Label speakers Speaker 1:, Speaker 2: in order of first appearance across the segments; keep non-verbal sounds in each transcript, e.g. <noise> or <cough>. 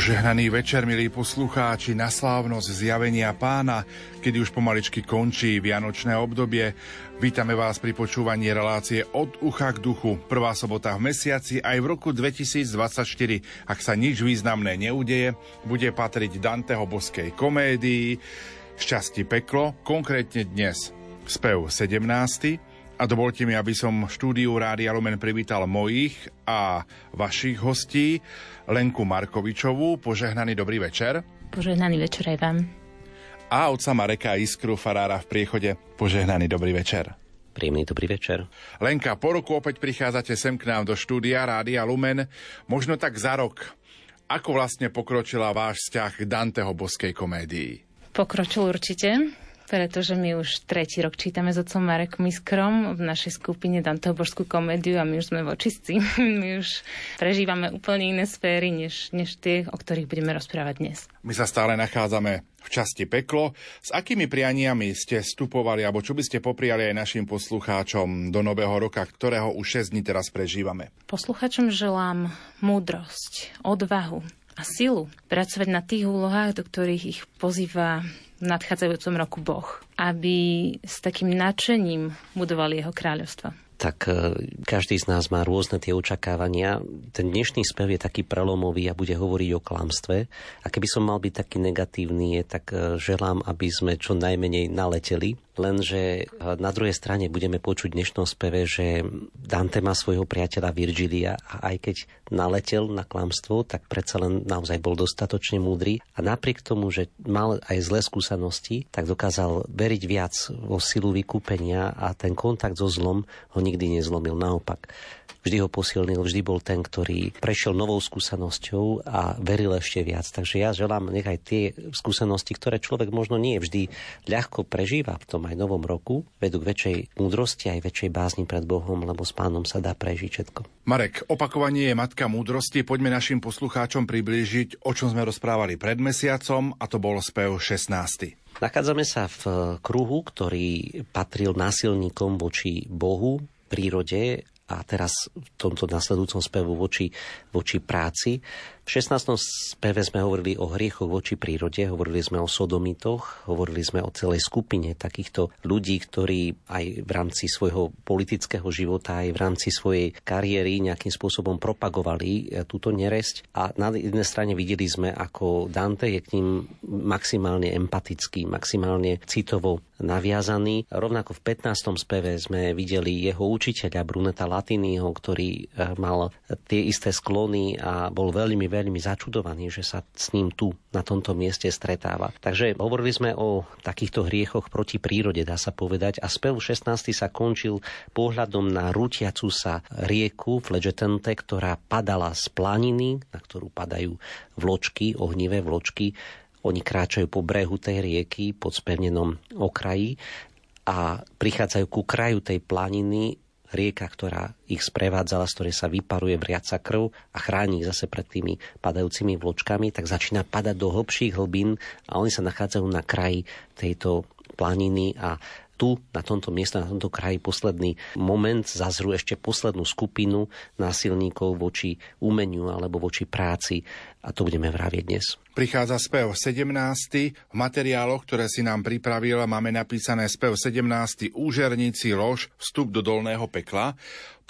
Speaker 1: Požehnaný večer, milí poslucháči, na slávnosť zjavenia pána, kedy už pomaličky končí vianočné obdobie. Vítame vás pri počúvaní relácie od ucha k duchu. Prvá sobota v mesiaci aj v roku 2024. Ak sa nič významné neudeje, bude patriť Danteho boskej komédii Šťastí peklo, konkrétne dnes spev 17. A dovolte mi, aby som štúdiu Rádia Lumen privítal mojich a vašich hostí. Lenku Markovičovú. Požehnaný dobrý večer.
Speaker 2: Požehnaný večer aj vám.
Speaker 1: A otca Mareka Iskru, farára v priechode. Požehnaný dobrý večer.
Speaker 3: Príjemný dobrý večer.
Speaker 1: Lenka, po roku opäť prichádzate sem k nám do štúdia Rádia Lumen. Možno tak za rok. Ako vlastne pokročila váš vzťah k Danteho boskej komédii?
Speaker 2: Pokročil určite pretože my už tretí rok čítame s otcom Marekom Iskrom v našej skupine Danteho božskú komédiu a my už sme vočistí. <laughs> My už prežívame úplne iné sféry, než, než tie, o ktorých budeme rozprávať dnes.
Speaker 1: My sa stále nachádzame v časti peklo. S akými prianiami ste vstupovali, alebo čo by ste popriali aj našim poslucháčom do nového roka, ktorého už 6 dní teraz prežívame?
Speaker 2: Poslucháčom želám múdrosť, odvahu a silu pracovať na tých úlohách, do ktorých ich pozýva nadchádzajúcom roku Boh, aby s takým nadšením budovali jeho kráľovstvo
Speaker 3: tak e, každý z nás má rôzne tie očakávania. Ten dnešný spev je taký prelomový a bude hovoriť o klamstve. A keby som mal byť taký negatívny, tak e, želám, aby sme čo najmenej naleteli Lenže eh, na druhej strane budeme počuť v dnešnom speve, že Dante má svojho priateľa Virgilia a aj keď naletel na klamstvo, tak predsa len naozaj bol dostatočne múdry a napriek tomu, že mal aj zlé skúsenosti, tak dokázal veriť viac vo silu vykúpenia a ten kontakt so zlom ho nikdy nezlomil. Naopak, vždy ho posilnil, vždy bol ten, ktorý prešiel novou skúsenosťou a veril ešte viac. Takže ja želám, nech aj tie skúsenosti, ktoré človek možno nie vždy ľahko prežíva v tom aj novom roku, vedú k väčšej múdrosti aj väčšej bázni pred Bohom, lebo s pánom sa dá prežiť všetko.
Speaker 1: Marek, opakovanie je matka múdrosti. Poďme našim poslucháčom priblížiť, o čom sme rozprávali pred mesiacom, a to bol spev 16.
Speaker 3: Nachádzame sa v kruhu, ktorý patril násilníkom voči Bohu, prírode a teraz v tomto nasledujúcom spevu voči, voči práci. V 16. speve sme hovorili o hriechoch voči prírode, hovorili sme o sodomitoch, hovorili sme o celej skupine takýchto ľudí, ktorí aj v rámci svojho politického života, aj v rámci svojej kariéry nejakým spôsobom propagovali e, túto neresť. A na jednej strane videli sme, ako Dante je k ním maximálne empatický, maximálne citovo naviazaný. Rovnako v 15. speve sme videli jeho učiteľa Bruneta Latiniho, ktorý e, mal tie isté sklony a bol veľmi, veľmi začudovaný, že sa s ním tu na tomto mieste stretáva. Takže hovorili sme o takýchto hriechoch proti prírode, dá sa povedať. A spev 16. sa končil pohľadom na rútiacu sa rieku Flegetente, ktorá padala z planiny, na ktorú padajú vločky, ohnivé vločky oni kráčajú po brehu tej rieky, pod spevnenom okraji a prichádzajú ku kraju tej planiny, rieka, ktorá ich sprevádzala, z ktorej sa vyparuje vriaca krv a chráni ich zase pred tými padajúcimi vločkami, tak začína padať do hlbších hlbín a oni sa nachádzajú na kraji tejto planiny a tu, na tomto mieste, na tomto kraji posledný moment zazru ešte poslednú skupinu násilníkov voči umeniu alebo voči práci a to budeme vravieť dnes.
Speaker 1: Prichádza spev 17. V materiáloch, ktoré si nám pripravil, máme napísané spev 17. Úžerníci lož, vstup do dolného pekla.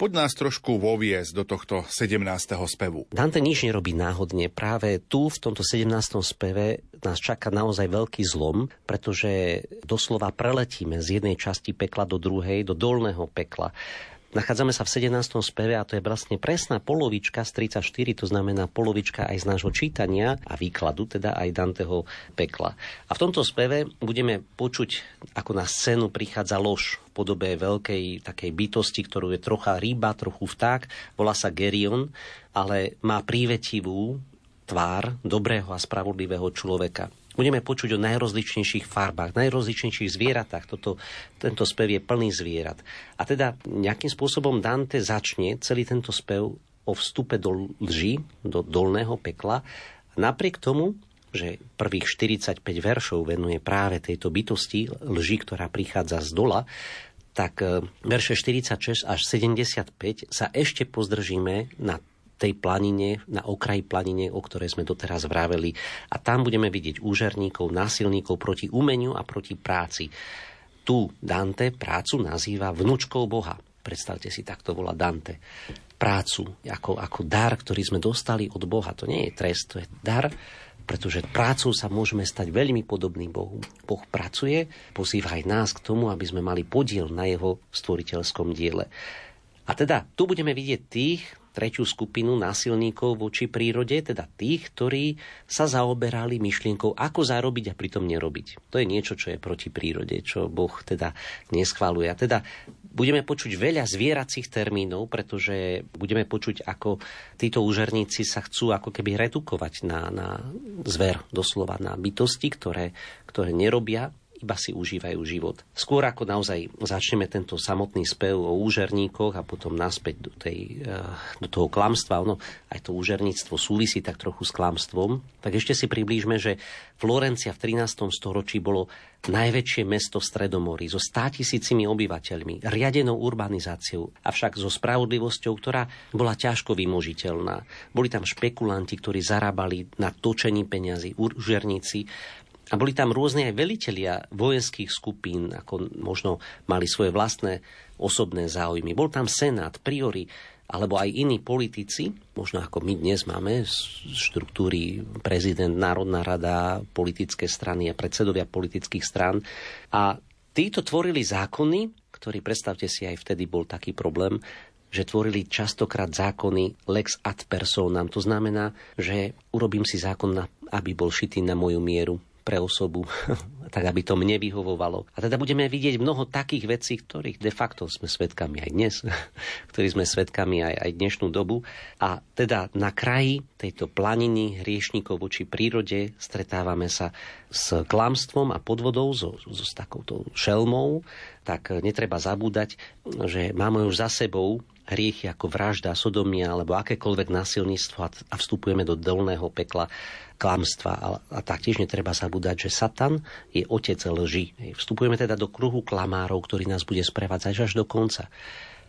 Speaker 1: Poď nás trošku voviesť do tohto 17. spevu.
Speaker 3: Dante nič nerobí náhodne. Práve tu, v tomto 17. speve, nás čaká naozaj veľký zlom, pretože doslova preletíme z jednej časti pekla do druhej, do dolného pekla. Nachádzame sa v 17. speve a to je vlastne presná polovička z 34, to znamená polovička aj z nášho čítania a výkladu, teda aj Danteho pekla. A v tomto speve budeme počuť, ako na scénu prichádza lož v podobe veľkej takej bytosti, ktorú je trocha ryba, trochu vták, volá sa Gerion, ale má prívetivú tvár dobrého a spravodlivého človeka budeme počuť o najrozličnejších farbách, najrozličnejších zvieratách. Toto, tento spev je plný zvierat. A teda nejakým spôsobom Dante začne celý tento spev o vstupe do lži, do dolného pekla. Napriek tomu, že prvých 45 veršov venuje práve tejto bytosti, lži, ktorá prichádza z dola, tak e, verše 46 až 75 sa ešte pozdržíme na tej planine, na okraji planine, o ktorej sme doteraz vraveli. A tam budeme vidieť úžerníkov, násilníkov proti umeniu a proti práci. Tu Dante prácu nazýva vnúčkou Boha. Predstavte si, takto volá Dante. Prácu ako, ako dar, ktorý sme dostali od Boha. To nie je trest, to je dar, pretože prácou sa môžeme stať veľmi podobný Bohu. Boh pracuje, pozýva aj nás k tomu, aby sme mali podiel na jeho stvoriteľskom diele. A teda tu budeme vidieť tých, tretiu skupinu násilníkov voči prírode, teda tých, ktorí sa zaoberali myšlienkou, ako zarobiť a pritom nerobiť. To je niečo, čo je proti prírode, čo Boh teda neschváluje. A teda budeme počuť veľa zvieracích termínov, pretože budeme počuť, ako títo úžerníci sa chcú ako keby redukovať na, na zver, doslova na bytosti, ktoré, ktoré nerobia iba si užívajú život. Skôr ako naozaj začneme tento samotný spev o úžerníkoch a potom naspäť do, tej, eh, do toho klamstva, ono aj to úžerníctvo súvisí tak trochu s klamstvom, tak ešte si priblížme, že Florencia v 13. storočí bolo najväčšie mesto v Stredomorí so 100 tisícimi obyvateľmi, riadenou urbanizáciou, avšak so spravodlivosťou, ktorá bola ťažko vymožiteľná. Boli tam špekulanti, ktorí zarábali na točení peňazí, úžerníci a boli tam rôzne aj velitelia vojenských skupín, ako možno mali svoje vlastné osobné záujmy. Bol tam senát, priory, alebo aj iní politici, možno ako my dnes máme štruktúry prezident, Národná rada, politické strany a predsedovia politických strán. A títo tvorili zákony, ktorý predstavte si aj vtedy bol taký problém, že tvorili častokrát zákony lex ad personam. To znamená, že urobím si zákon, aby bol šitý na moju mieru pre osobu, <laughs> tak aby to mne vyhovovalo. A teda budeme vidieť mnoho takých vecí, ktorých de facto sme svedkami aj dnes, <laughs> ktorí sme svedkami aj, aj dnešnú dobu. A teda na kraji tejto planiny hriešnikov voči prírode stretávame sa s klamstvom a podvodou, so, so, s takouto šelmou, tak netreba zabúdať, že máme už za sebou hriechy ako vražda, sodomia alebo akékoľvek násilníctvo a vstupujeme do dolného pekla klamstva. A, a taktiež netreba zabúdať, že Satan je otec lži. Vstupujeme teda do kruhu klamárov, ktorý nás bude sprevádzať až do konca.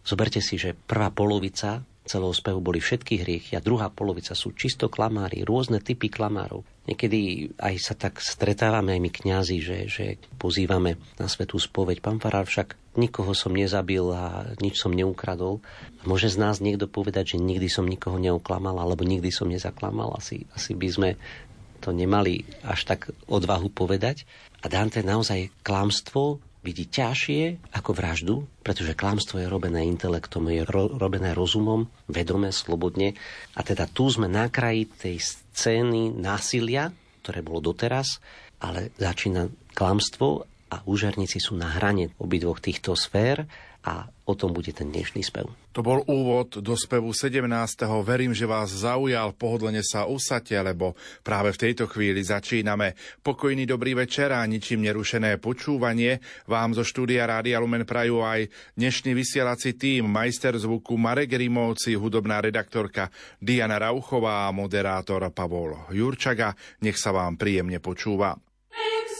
Speaker 3: Zoberte si, že prvá polovica celého spevu boli všetky hriechy a druhá polovica sú čisto klamári, rôzne typy klamárov. Niekedy aj sa tak stretávame aj my kňazi, že, že pozývame na svetú spoveď. Pán Farár, však nikoho som nezabil a nič som neukradol. Môže z nás niekto povedať, že nikdy som nikoho neuklamal alebo nikdy som nezaklamal. Asi, asi by sme to nemali až tak odvahu povedať. A Dante naozaj klamstvo vidí ťažšie ako vraždu, pretože klamstvo je robené intelektom, je ro- robené rozumom, vedome, slobodne. A teda tu sme na kraji tej scény násilia, ktoré bolo doteraz, ale začína klamstvo a úžerníci sú na hrane obidvoch týchto sfér a o tom bude ten dnešný spev.
Speaker 1: To bol úvod do spevu 17. Verím, že vás zaujal, pohodlne sa usadte, lebo práve v tejto chvíli začíname. Pokojný dobrý večer a ničím nerušené počúvanie. Vám zo štúdia Rádia Lumen prajú aj dnešný vysielací tým, majster zvuku Marek Rimovci, hudobná redaktorka Diana Rauchová a moderátor Pavol Jurčaga. Nech sa vám príjemne počúva.
Speaker 4: omnes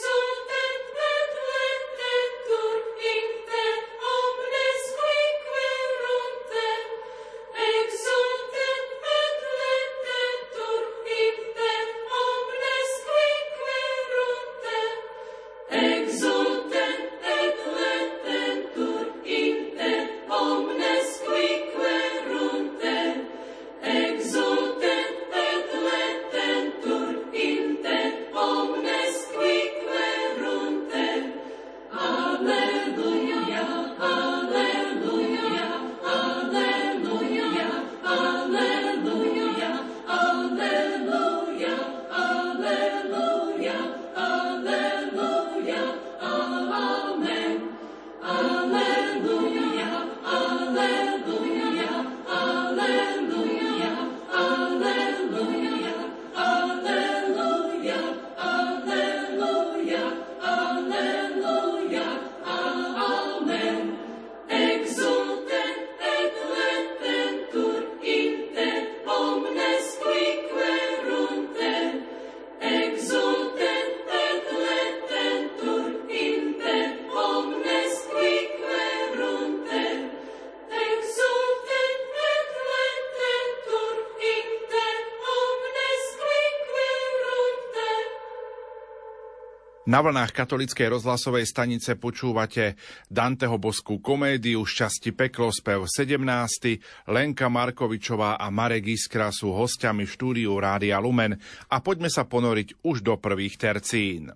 Speaker 1: Na vlnách katolickej rozhlasovej stanice počúvate Danteho boskú komédiu Šťasti peklo spev 17. Lenka Markovičová a Marek Iskra sú hostiami štúdiu Rádia Lumen a poďme sa ponoriť už do prvých tercín.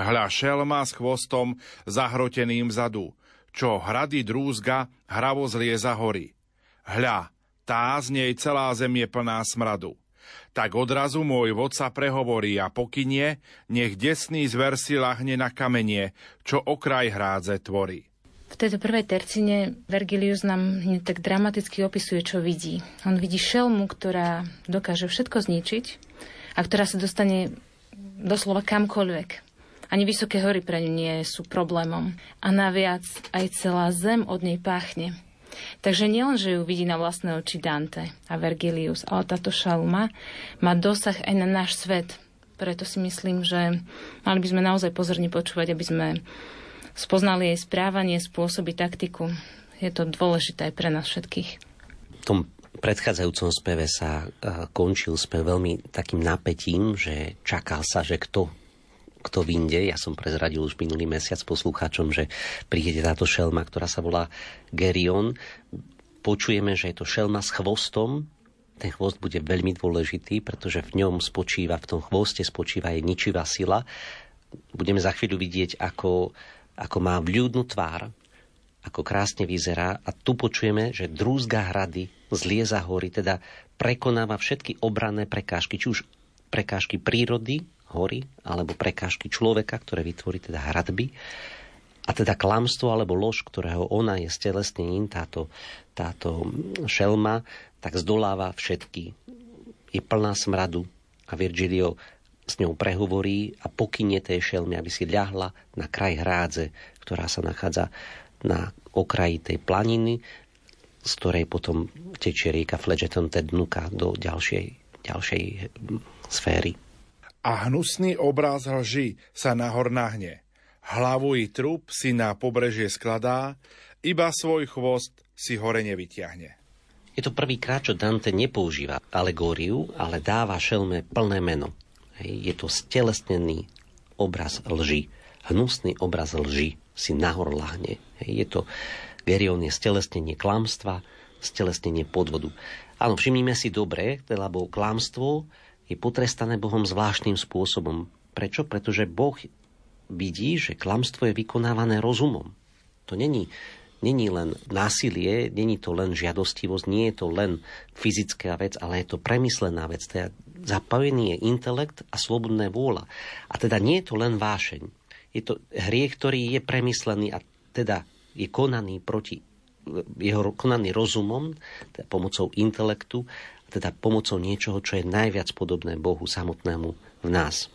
Speaker 1: Hľa šelma s chvostom zahroteným vzadu, čo hrady drúzga hravo zlie za hory. Hľa, tá z nej celá zem je plná smradu. Tak odrazu môj vodca prehovorí a pokynie, nech desný zver si lahne na kamenie, čo okraj hrádze tvorí.
Speaker 2: V tejto prvej tercine Vergilius nám hneď tak dramaticky opisuje, čo vidí. On vidí šelmu, ktorá dokáže všetko zničiť a ktorá sa dostane doslova kamkoľvek. Ani vysoké hory pre ňu nie sú problémom. A naviac aj celá zem od nej páchne. Takže nielen, že ju vidí na vlastné oči Dante a Vergilius, ale táto šalma má dosah aj na náš svet. Preto si myslím, že mali by sme naozaj pozorne počúvať, aby sme spoznali jej správanie, spôsoby, taktiku. Je to dôležité aj pre nás všetkých.
Speaker 3: V tom predchádzajúcom speve sa eh, končil spev veľmi takým napätím, že čakal sa, že kto kto vinde. Ja som prezradil už minulý mesiac poslucháčom, že príde táto šelma, ktorá sa volá Gerion. Počujeme, že je to šelma s chvostom. Ten chvost bude veľmi dôležitý, pretože v ňom spočíva, v tom chvoste spočíva aj ničivá sila. Budeme za chvíľu vidieť, ako, ako má vľúdnu tvár, ako krásne vyzerá. A tu počujeme, že drúzga hrady zlieza hory, teda prekonáva všetky obranné prekážky, či už prekážky prírody, hory alebo prekážky človeka, ktoré vytvorí teda hradby. A teda klamstvo alebo lož, ktorého ona je stelesnením, táto, táto šelma, tak zdoláva všetky. Je plná smradu a Virgilio s ňou prehovorí a pokynie tej šelmy, aby si ľahla na kraj hrádze, ktorá sa nachádza na okraji tej planiny, z ktorej potom tečie rieka Fledgeton Tednuka do ďalšej, ďalšej sféry
Speaker 1: a hnusný obraz lži sa nahor nahne. Hlavu i trup si na pobrežie skladá, iba svoj chvost si hore nevyťahne.
Speaker 3: Je to prvýkrát, čo Dante nepoužíva alegóriu, ale dáva šelme plné meno. Je to stelesnený obraz lži. Hnusný obraz lži si nahor lahne. Je to, Gerion je stelesnenie klamstva, stelesnenie podvodu. Áno, všimnime si dobre, lebo klamstvo je potrestané Bohom zvláštnym spôsobom. Prečo? Pretože Boh vidí, že klamstvo je vykonávané rozumom. To není, není len násilie, není to len žiadostivosť, nie je to len fyzická vec, ale je to premyslená vec. Teda zapojený je intelekt a slobodné vôľa. A teda nie je to len vášeň. Je to hriech, ktorý je premyslený a teda je konaný proti jeho konaný rozumom, teda pomocou intelektu teda pomocou niečoho, čo je najviac podobné Bohu samotnému v nás.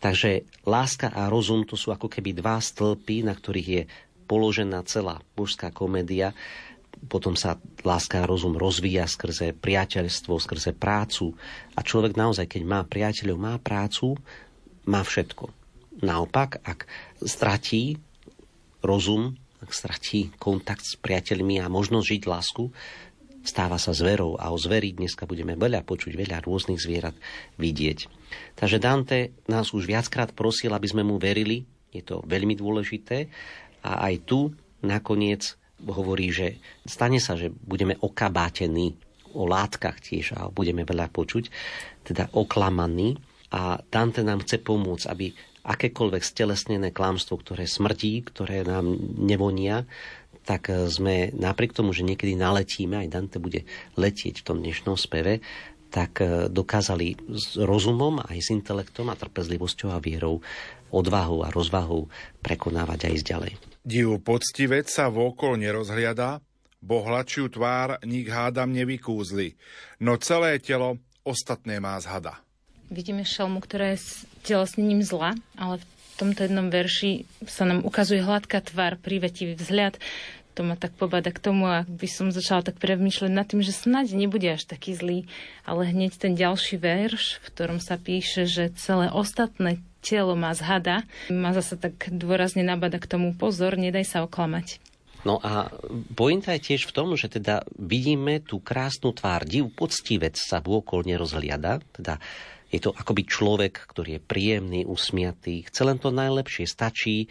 Speaker 3: Takže láska a rozum to sú ako keby dva stĺpy, na ktorých je položená celá božská komédia. Potom sa láska a rozum rozvíja skrze priateľstvo, skrze prácu. A človek naozaj, keď má priateľov, má prácu, má všetko. Naopak, ak stratí rozum, ak stratí kontakt s priateľmi a možnosť žiť lásku, stáva sa zverou a o zveri dneska budeme veľa počuť, veľa rôznych zvierat vidieť. Takže Dante nás už viackrát prosil, aby sme mu verili, je to veľmi dôležité. A aj tu nakoniec hovorí, že stane sa, že budeme okabátení o látkach tiež a budeme veľa počuť, teda oklamaní. A Dante nám chce pomôcť, aby akékoľvek stelesnené klamstvo, ktoré smrtí, ktoré nám nevonia, tak e, sme napriek tomu, že niekedy naletíme, aj Dante bude letieť v tom dnešnom speve, tak e, dokázali s rozumom, aj s intelektom a trpezlivosťou a vierou, odvahou a rozvahou prekonávať aj ísť ďalej.
Speaker 1: Divu poctivec sa vôkol nerozhliada, bohlačiu tvár nik hádam nevykúzli, no celé telo ostatné má zhada.
Speaker 2: Vidíme šelmu, ktorá je s telesnením zla, ale v tomto jednom verši sa nám ukazuje hladká tvár, privetivý vzhľad, to ma tak pobada k tomu, ak by som začala tak premýšľať nad tým, že snáď nebude až taký zlý, ale hneď ten ďalší verš, v ktorom sa píše, že celé ostatné telo má zhada, ma zase tak dôrazne nabada k tomu pozor, nedaj sa oklamať.
Speaker 3: No a pointa je tiež v tom, že teda vidíme tú krásnu tvár. Div poctivec sa vôkol nerozhliada, teda je to akoby človek, ktorý je príjemný, usmiatý, chce len to najlepšie, stačí,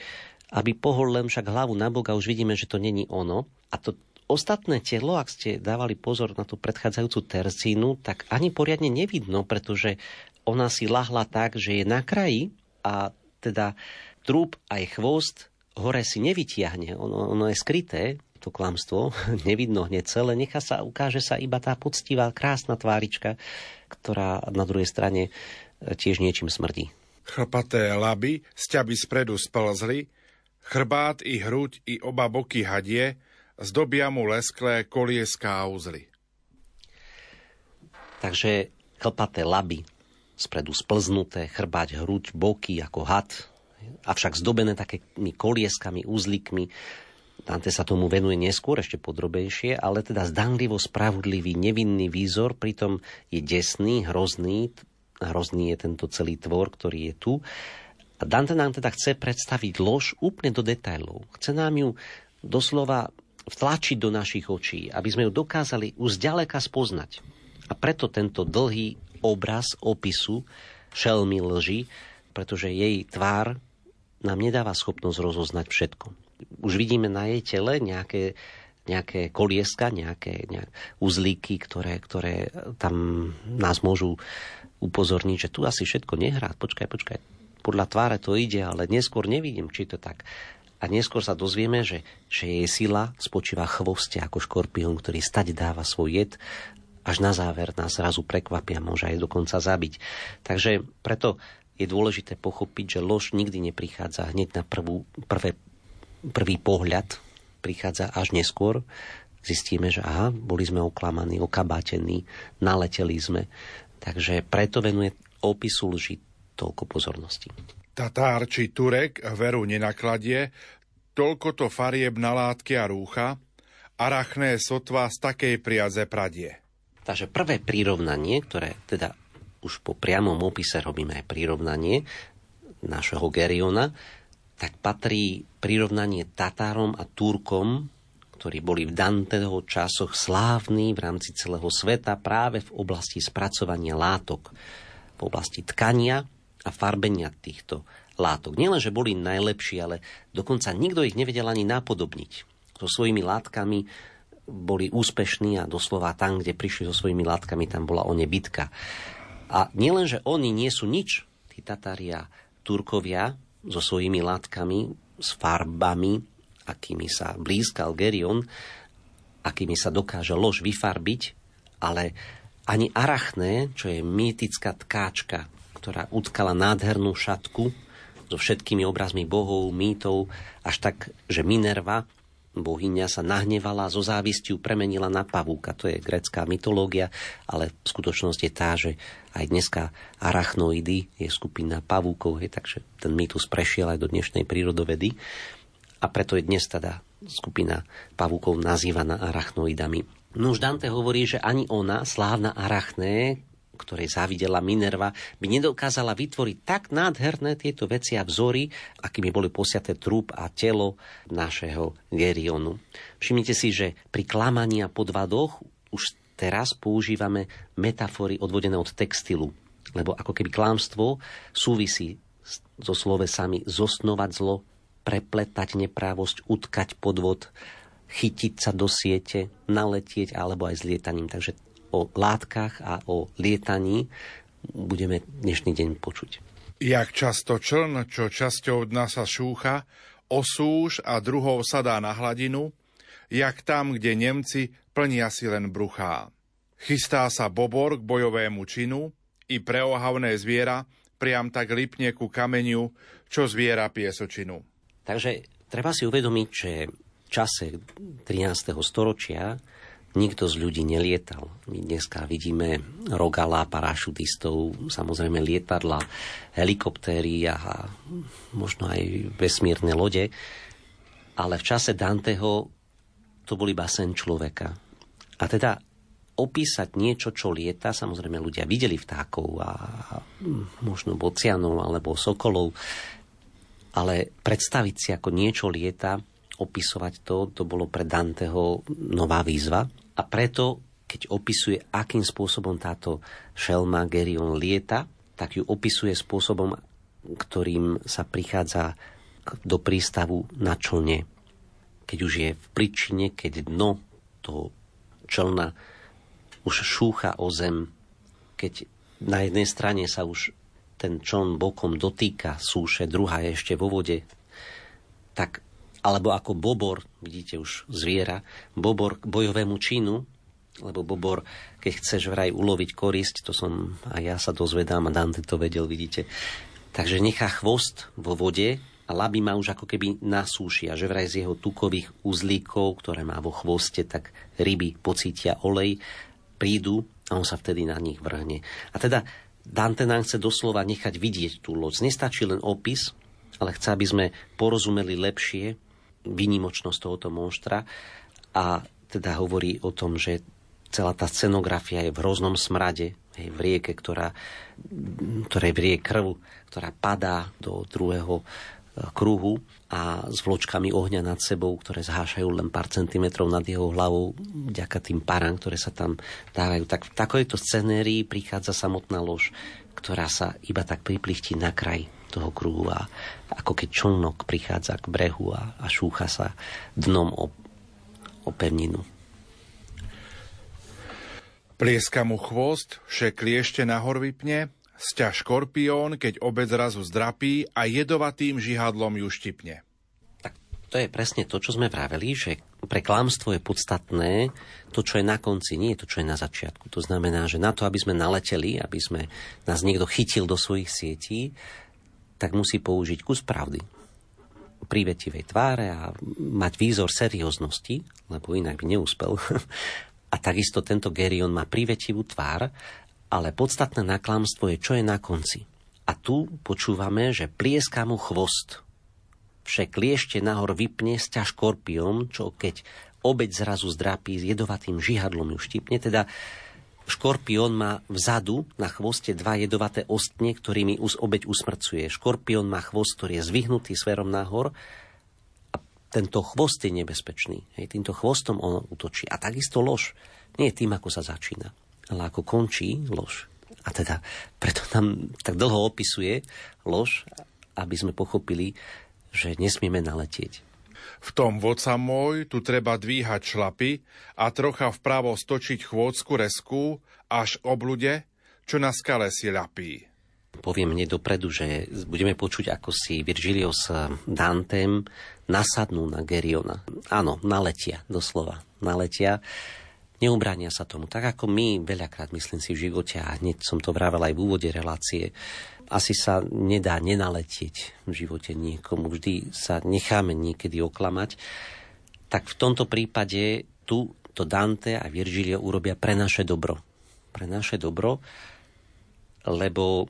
Speaker 3: aby pohol len však hlavu na bok a už vidíme, že to není ono. A to ostatné telo, ak ste dávali pozor na tú predchádzajúcu tercínu, tak ani poriadne nevidno, pretože ona si lahla tak, že je na kraji a teda trúb aj chvost hore si nevytiahne, ono, ono je skryté, to klamstvo, <laughs> nevidno hneď celé, nechá sa, ukáže sa iba tá poctivá, krásna tvárička, ktorá na druhej strane e, tiež niečím smrdí.
Speaker 1: Chlpaté laby, sťaby spredu splzli, chrbát i hruď i oba boky hadie, zdobia mu lesklé kolieská úzly.
Speaker 3: Takže chlpaté laby, spredu splznuté, chrbať, hruď, boky ako had, avšak zdobené takými kolieskami, úzlikmi. Dante sa tomu venuje neskôr, ešte podrobejšie, ale teda zdanlivo spravodlivý, nevinný výzor, pritom je desný, hrozný, hrozný je tento celý tvor, ktorý je tu. A Dante nám teda chce predstaviť lož úplne do detailov. Chce nám ju doslova vtlačiť do našich očí, aby sme ju dokázali už ďaleka spoznať. A preto tento dlhý obraz opisu šelmy lži, pretože jej tvár nám nedáva schopnosť rozoznať všetko. Už vidíme na jej tele nejaké, nejaké kolieska, nejaké, nejaké uzlíky, ktoré, ktoré tam nás môžu upozorniť, že tu asi všetko nehrá. Počkaj, počkaj, podľa tváre to ide, ale neskôr nevidím, či to tak. A neskôr sa dozvieme, že, že jej sila spočíva chvoste ako škorpión, ktorý stať dáva svoj jed, až na záver nás zrazu prekvapia, môže aj dokonca zabiť. Takže preto je dôležité pochopiť, že lož nikdy neprichádza hneď na prvú, prvé, prvý pohľad, prichádza až neskôr. Zistíme, že aha, boli sme oklamaní, okabátení, naleteli sme. Takže preto venuje opisu lži toľko pozornosti.
Speaker 1: Tatár či Turek veru nenakladie, toľko to farieb na látky a rúcha, arachné sotva z takej priaze pradie.
Speaker 3: Takže prvé prirovnanie, ktoré teda už po priamom opise robíme aj prirovnanie našeho Geriona, tak patrí prirovnanie Tatárom a Turkom, ktorí boli v Danteho časoch slávni v rámci celého sveta práve v oblasti spracovania látok, v oblasti tkania a farbenia týchto látok. Nielen, že boli najlepší, ale dokonca nikto ich nevedel ani napodobniť. So svojimi látkami boli úspešní a doslova tam, kde prišli so svojimi látkami, tam bola o ne bitka. A nielen, že oni nie sú nič, tí Tatária, Turkovia, so svojimi látkami, s farbami, akými sa blízkal Gerion, akými sa dokáže lož vyfarbiť, ale ani arachné, čo je mýtická tkáčka, ktorá utkala nádhernú šatku so všetkými obrazmi bohov, mýtov, až tak, že Minerva bohyňa sa nahnevala, zo závistiu premenila na pavúka. To je grecká mytológia, ale skutočnosť je tá, že aj dneska arachnoidy je skupina pavúkov, hej, takže ten mýtus prešiel aj do dnešnej prírodovedy. A preto je dnes teda skupina pavúkov nazývaná arachnoidami. No už Dante hovorí, že ani ona, slávna arachné, ktorej závidela Minerva, by nedokázala vytvoriť tak nádherné tieto veci a vzory, akými boli posiaté trup a telo našeho Gerionu. Všimnite si, že pri klamaní a podvadoch už teraz používame metafory odvodené od textilu, lebo ako keby klámstvo súvisí so slovesami zosnovať zlo, prepletať neprávosť, utkať podvod, chytiť sa do siete, naletieť alebo aj s lietaním. Takže o látkach a o lietaní budeme dnešný deň počuť.
Speaker 1: Jak často čln, čo časťou dna sa šúcha, osúž a druhou sadá na hladinu, jak tam, kde Nemci plnia si len bruchá. Chystá sa bobor k bojovému činu, i preohavné zviera priam tak lipne ku kameniu, čo zviera piesočinu.
Speaker 3: Takže treba si uvedomiť, že v čase 13. storočia nikto z ľudí nelietal. My dneska vidíme rogala, parašutistov, samozrejme lietadla, helikoptéry a možno aj vesmírne lode. Ale v čase Danteho to bol iba sen človeka. A teda opísať niečo, čo lieta, samozrejme ľudia videli vtákov a možno bocianov alebo sokolov, ale predstaviť si, ako niečo lieta, opisovať to, to bolo pre Danteho nová výzva. A preto, keď opisuje, akým spôsobom táto šelma Gerion lieta, tak ju opisuje spôsobom, ktorým sa prichádza do prístavu na člne. Keď už je v príčine, keď dno toho člna už šúcha o zem, keď na jednej strane sa už ten čln bokom dotýka súše, druhá je ešte vo vode, tak alebo ako bobor, vidíte už zviera, bobor k bojovému činu, lebo bobor, keď chceš vraj uloviť korisť, to som a ja sa dozvedám a Dante to vedel, vidíte. Takže nechá chvost vo vode a laby má už ako keby na súši a že vraj z jeho tukových uzlíkov, ktoré má vo chvoste, tak ryby pocítia olej, prídu a on sa vtedy na nich vrhne. A teda Dante nám chce doslova nechať vidieť tú loď. Nestačí len opis, ale chce, aby sme porozumeli lepšie výnimočnosť tohoto monštra a teda hovorí o tom, že celá tá scenografia je v hroznom smrade, hej, v rieke, ktorá, ktorej vrie krv, ktorá padá do druhého e, kruhu a s vločkami ohňa nad sebou, ktoré zhášajú len pár centimetrov nad jeho hlavou vďaka tým parám, ktoré sa tam dávajú. Tak v takejto scenérii prichádza samotná lož, ktorá sa iba tak priplichtí na kraj toho kruhu a ako keď člnok prichádza k brehu a, a šúcha sa dnom o, o pevninu.
Speaker 1: Plieska mu chvost, však kliešte nahor vypne, sťa škorpión, keď obec zrazu zdrapí a jedovatým žihadlom ju štipne.
Speaker 3: Tak to je presne to, čo sme vraveli, že pre klamstvo je podstatné to, čo je na konci, nie to, čo je na začiatku. To znamená, že na to, aby sme naleteli, aby sme nás niekto chytil do svojich sietí, tak musí použiť kus pravdy, prívetivej tváre a mať výzor serióznosti, lebo inak by neúspel. <laughs> A takisto tento Gerion má prívetivú tvár, ale podstatné naklamstvo je, čo je na konci. A tu počúvame, že plieská mu chvost. Však liešte nahor vypne sťa škorpiom, čo keď obeď zrazu zdrapí s jedovatým žihadlom ju štipne, teda Škorpión má vzadu na chvoste dva jedovaté ostne, ktorými us obeď usmrcuje. Škorpión má chvost, ktorý je zvyhnutý smerom nahor a tento chvost je nebezpečný. Hej, týmto chvostom on utočí. A takisto lož nie je tým, ako sa začína, ale ako končí lož. A teda preto nám tak dlho opisuje lož, aby sme pochopili, že nesmieme naletieť.
Speaker 1: V tom voca môj tu treba dvíhať šlapy a trocha vpravo stočiť chôdzku resku až oblude, čo na skale si ľapí.
Speaker 3: Poviem hneď dopredu, že budeme počuť, ako si Virgilio s Dantem nasadnú na Geriona. Áno, naletia, doslova. Naletia. Neubránia sa tomu. Tak ako my veľakrát, myslím si, v živote, a hneď som to vravel aj v úvode relácie, asi sa nedá nenaletieť v živote niekomu. Vždy sa necháme niekedy oklamať. Tak v tomto prípade tu to Dante a Virgilio urobia pre naše dobro. Pre naše dobro, lebo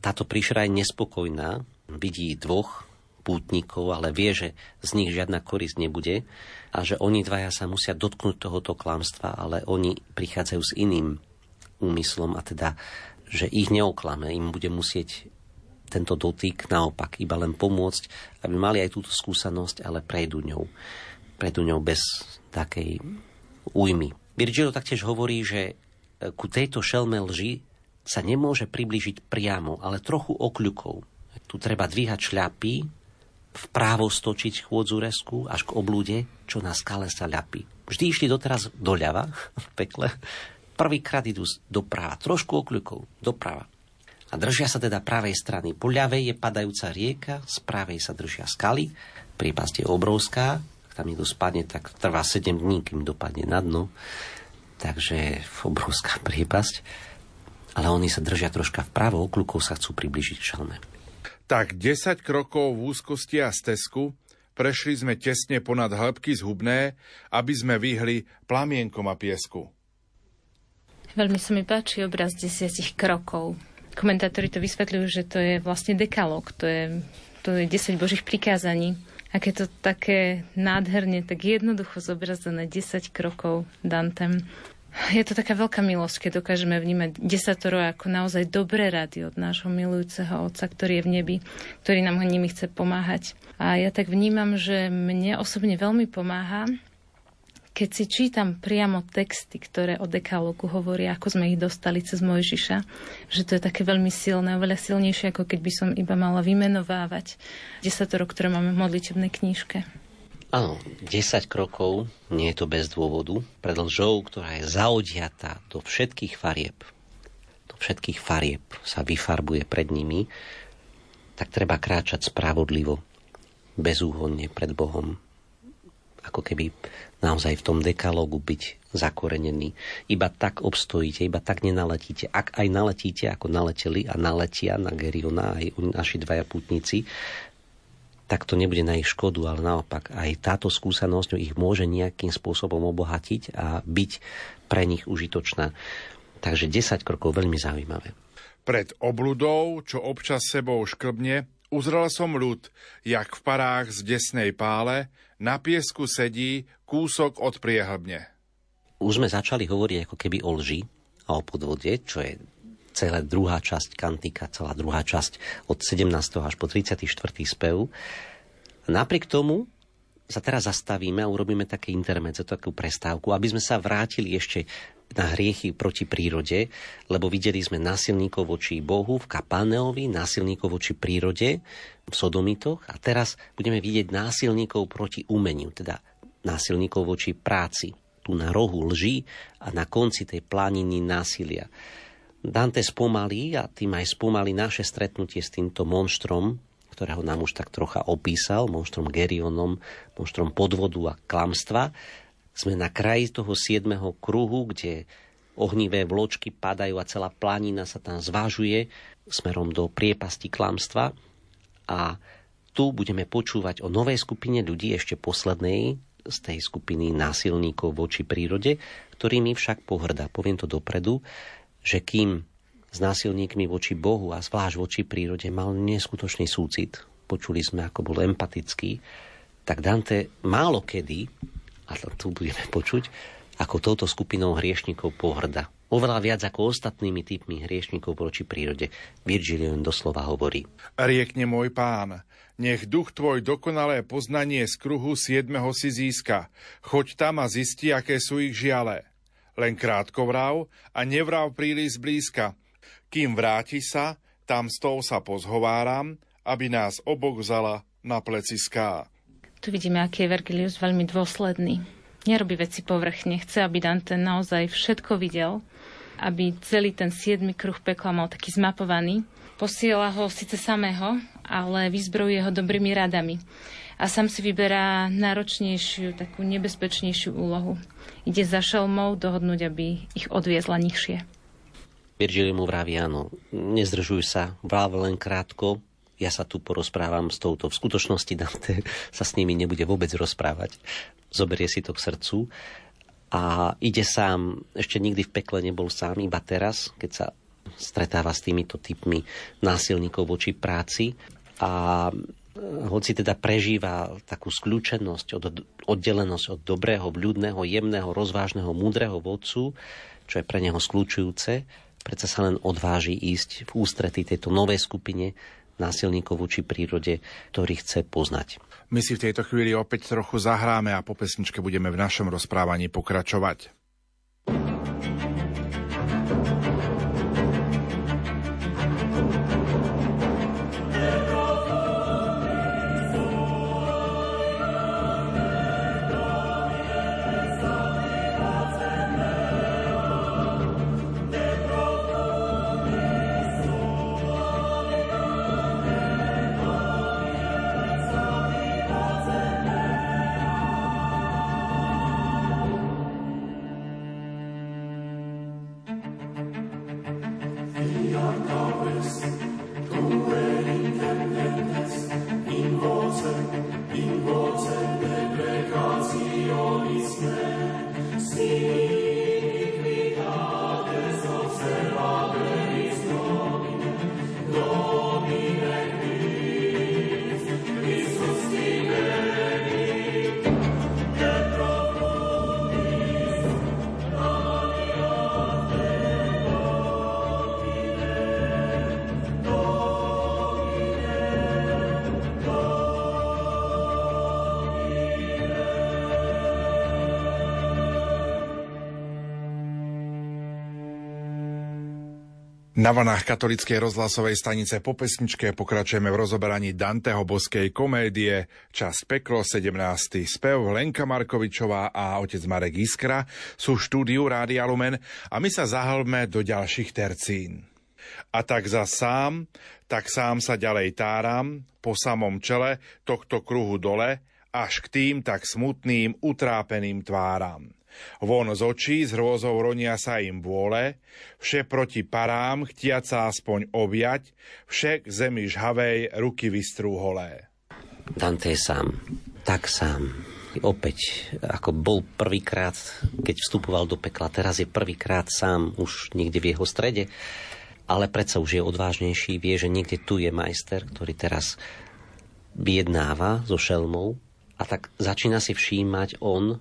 Speaker 3: táto príšera je nespokojná, vidí dvoch pútnikov, ale vie, že z nich žiadna korist nebude a že oni dvaja sa musia dotknúť tohoto klamstva, ale oni prichádzajú s iným úmyslom a teda že ich neoklame, im bude musieť tento dotyk naopak iba len pomôcť, aby mali aj túto skúsenosť, ale prejdú ňou. Prejdú ňou bez takej újmy. Virgilio taktiež hovorí, že e, ku tejto šelme lži sa nemôže priblížiť priamo, ale trochu okľukou. Tu treba dvíhať šľapy, vprávo stočiť chôdzu resku až k oblúde, čo na skale sa ľapí. Vždy išli doteraz doľava <laughs> v pekle, Prvýkrát idú doprava, trošku okľukov, doprava. A držia sa teda pravej strany. Po ľavej je padajúca rieka, z pravej sa držia skaly, priepasť je obrovská, ak tam niekto spadne, tak trvá 7 dní, kým dopadne na dno. Takže obrovská priepasť. Ale oni sa držia troška vpravo, okľukov sa chcú približiť k šelme.
Speaker 1: Tak 10 krokov v úzkosti a stezku prešli sme tesne ponad hĺbky zhubné, aby sme vyhli plamienkom a piesku.
Speaker 2: Veľmi sa mi páči obraz desiatich krokov. Komentátori to vysvetľujú, že to je vlastne dekalog, to je, to je 10 božích prikázaní. A keď to také nádherne, tak jednoducho zobrazené 10 krokov Dantem. Je to taká veľká milosť, keď dokážeme vnímať desatoro ako naozaj dobré rady od nášho milujúceho Otca, ktorý je v nebi, ktorý nám nimi chce pomáhať. A ja tak vnímam, že mne osobne veľmi pomáha, keď si čítam priamo texty, ktoré o dekalógu hovoria, ako sme ich dostali cez Mojžiša, že to je také veľmi silné, oveľa silnejšie, ako keď by som iba mala vymenovávať desatoro, ktoré máme v modlitebnej knižke.
Speaker 3: Áno, 10 krokov, nie je to bez dôvodu, pred lžou, ktorá je zaodiatá do všetkých farieb, do všetkých farieb sa vyfarbuje pred nimi, tak treba kráčať spravodlivo, bezúhonne pred Bohom, ako keby naozaj v tom dekalógu byť zakorenený. Iba tak obstojíte, iba tak nenaletíte. Ak aj naletíte, ako naleteli a naletia na Geriona aj naši dvaja putníci, tak to nebude na ich škodu, ale naopak aj táto skúsenosť ich môže nejakým spôsobom obohatiť a byť pre nich užitočná. Takže 10 krokov veľmi zaujímavé.
Speaker 1: Pred obludou, čo občas sebou šklbne, uzrel som ľud, jak v parách z desnej pále, na piesku sedí kúsok od priehlbne.
Speaker 3: Už sme začali hovoriť ako keby o lži a o podvode, čo je celá druhá časť kantika, celá druhá časť od 17. až po 34. spev. Napriek tomu sa teraz zastavíme a urobíme také intermedze, takú prestávku, aby sme sa vrátili ešte na hriechy proti prírode, lebo videli sme násilníkov voči Bohu v Kapáneovi, násilníkov voči prírode v Sodomitoch a teraz budeme vidieť násilníkov proti umeniu, teda násilníkov voči práci, tu na rohu lží a na konci tej planiny násilia. Dante spomalí a tým aj spomalí naše stretnutie s týmto monštrom, ktorého nám už tak trocha opísal, monštrom Gerionom, monštrom podvodu a klamstva, sme na kraji toho siedmeho kruhu, kde ohnivé vločky padajú a celá planina sa tam zvážuje smerom do priepasti klamstva. A tu budeme počúvať o novej skupine ľudí, ešte poslednej z tej skupiny násilníkov voči prírode, ktorými však pohrdá. Poviem to dopredu, že kým s násilníkmi voči Bohu a zvlášť voči prírode mal neskutočný súcit, počuli sme, ako bol empatický, tak Dante málo kedy a tu budeme počuť, ako touto skupinou hriešnikov pohrda. Oveľa viac ako ostatnými typmi hriešnikov proti prírode. Virgilion doslova hovorí.
Speaker 1: Riekne môj pán, nech duch tvoj dokonalé poznanie z kruhu siedmeho si získa. Choď tam a zisti, aké sú ich žiale. Len krátko vrav a nevrav príliš blízka. Kým vráti sa, tam s tou sa pozhováram, aby nás obok vzala na pleciská.
Speaker 2: Tu vidíme, aký je Vergilius veľmi dôsledný. Nerobí veci povrchne, chce, aby Dante naozaj všetko videl, aby celý ten siedmy kruh pekla mal taký zmapovaný. Posiela ho síce samého, ale vyzbrojuje ho dobrými radami. A sám si vyberá náročnejšiu, takú nebezpečnejšiu úlohu. Ide za šelmou dohodnúť, aby ich odviezla nižšie.
Speaker 3: Virgil mu vraví, áno, nezdržuj sa, vráv len krátko, ja sa tu porozprávam s touto. V skutočnosti Dante sa s nimi nebude vôbec rozprávať. Zoberie si to k srdcu a ide sám. Ešte nikdy v pekle nebol sám, iba teraz, keď sa stretáva s týmito typmi násilníkov voči práci. A hoci teda prežíva takú skľúčenosť, od, oddelenosť od dobrého, vľudného, jemného, rozvážneho, múdreho vodcu, čo je pre neho skľúčujúce, predsa sa len odváži ísť v ústretí tejto novej skupine násilníkov voči prírode, ktorý chce poznať.
Speaker 1: My si v tejto chvíli opäť trochu zahráme a po pesničke budeme v našom rozprávaní pokračovať. Na vanách katolickej rozhlasovej stanice po pesničke pokračujeme v rozoberaní Danteho boskej komédie Čas peklo 17. spev Lenka Markovičová a otec Marek Iskra sú štúdiu Rádia Lumen a my sa zahlme do ďalších tercín. A tak za sám, tak sám sa ďalej táram, po samom čele tohto kruhu dole, až k tým tak smutným, utrápeným tváram. Von z očí z hrôzou ronia sa im vôle, vše proti parám, chtiac sa aspoň objať, vše k zemi žhavej ruky vystrú holé.
Speaker 3: Dante je sám, tak sám. Opäť, ako bol prvýkrát, keď vstupoval do pekla, teraz je prvýkrát sám už niekde v jeho strede, ale predsa už je odvážnejší, vie, že niekde tu je majster, ktorý teraz vyjednáva so šelmou a tak začína si všímať on,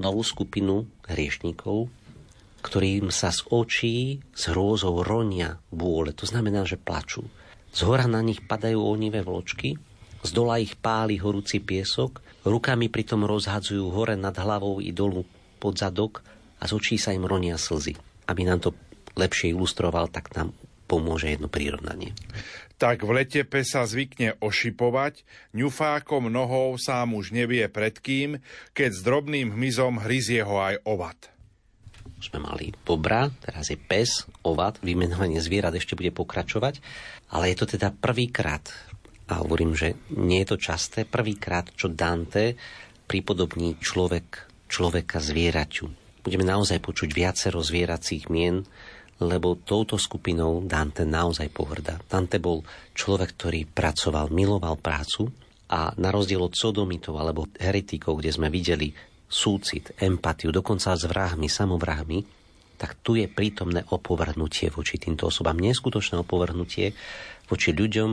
Speaker 3: novú skupinu hriešníkov, ktorým sa z očí s hrôzou ronia bôle. To znamená, že plačú. Z hora na nich padajú onivé vločky, z dola ich páli horúci piesok, rukami pritom rozhadzujú hore nad hlavou i dolu pod zadok a z očí sa im ronia slzy. Aby nám to lepšie ilustroval, tak nám pomôže jedno prirovnanie.
Speaker 1: Tak v lete pesa zvykne ošipovať, ňufákom nohou sám už nevie pred kým, keď s drobným hmyzom hryzie ho aj ovat.
Speaker 3: Sme mali bobra, teraz je pes, ovat, vymenovanie zvierat ešte bude pokračovať, ale je to teda prvýkrát, a hovorím, že nie je to časté, prvýkrát, čo Dante pripodobní človek, človeka zvieraťu. Budeme naozaj počuť viacero zvieracích mien, lebo touto skupinou Dante naozaj pohrda. Dante bol človek, ktorý pracoval, miloval prácu a na rozdiel od sodomitov alebo heretikov, kde sme videli súcit, empatiu, dokonca s vrahmi, samovrahmi, tak tu je prítomné opovrhnutie voči týmto osobám. Neskutočné opovrhnutie voči ľuďom,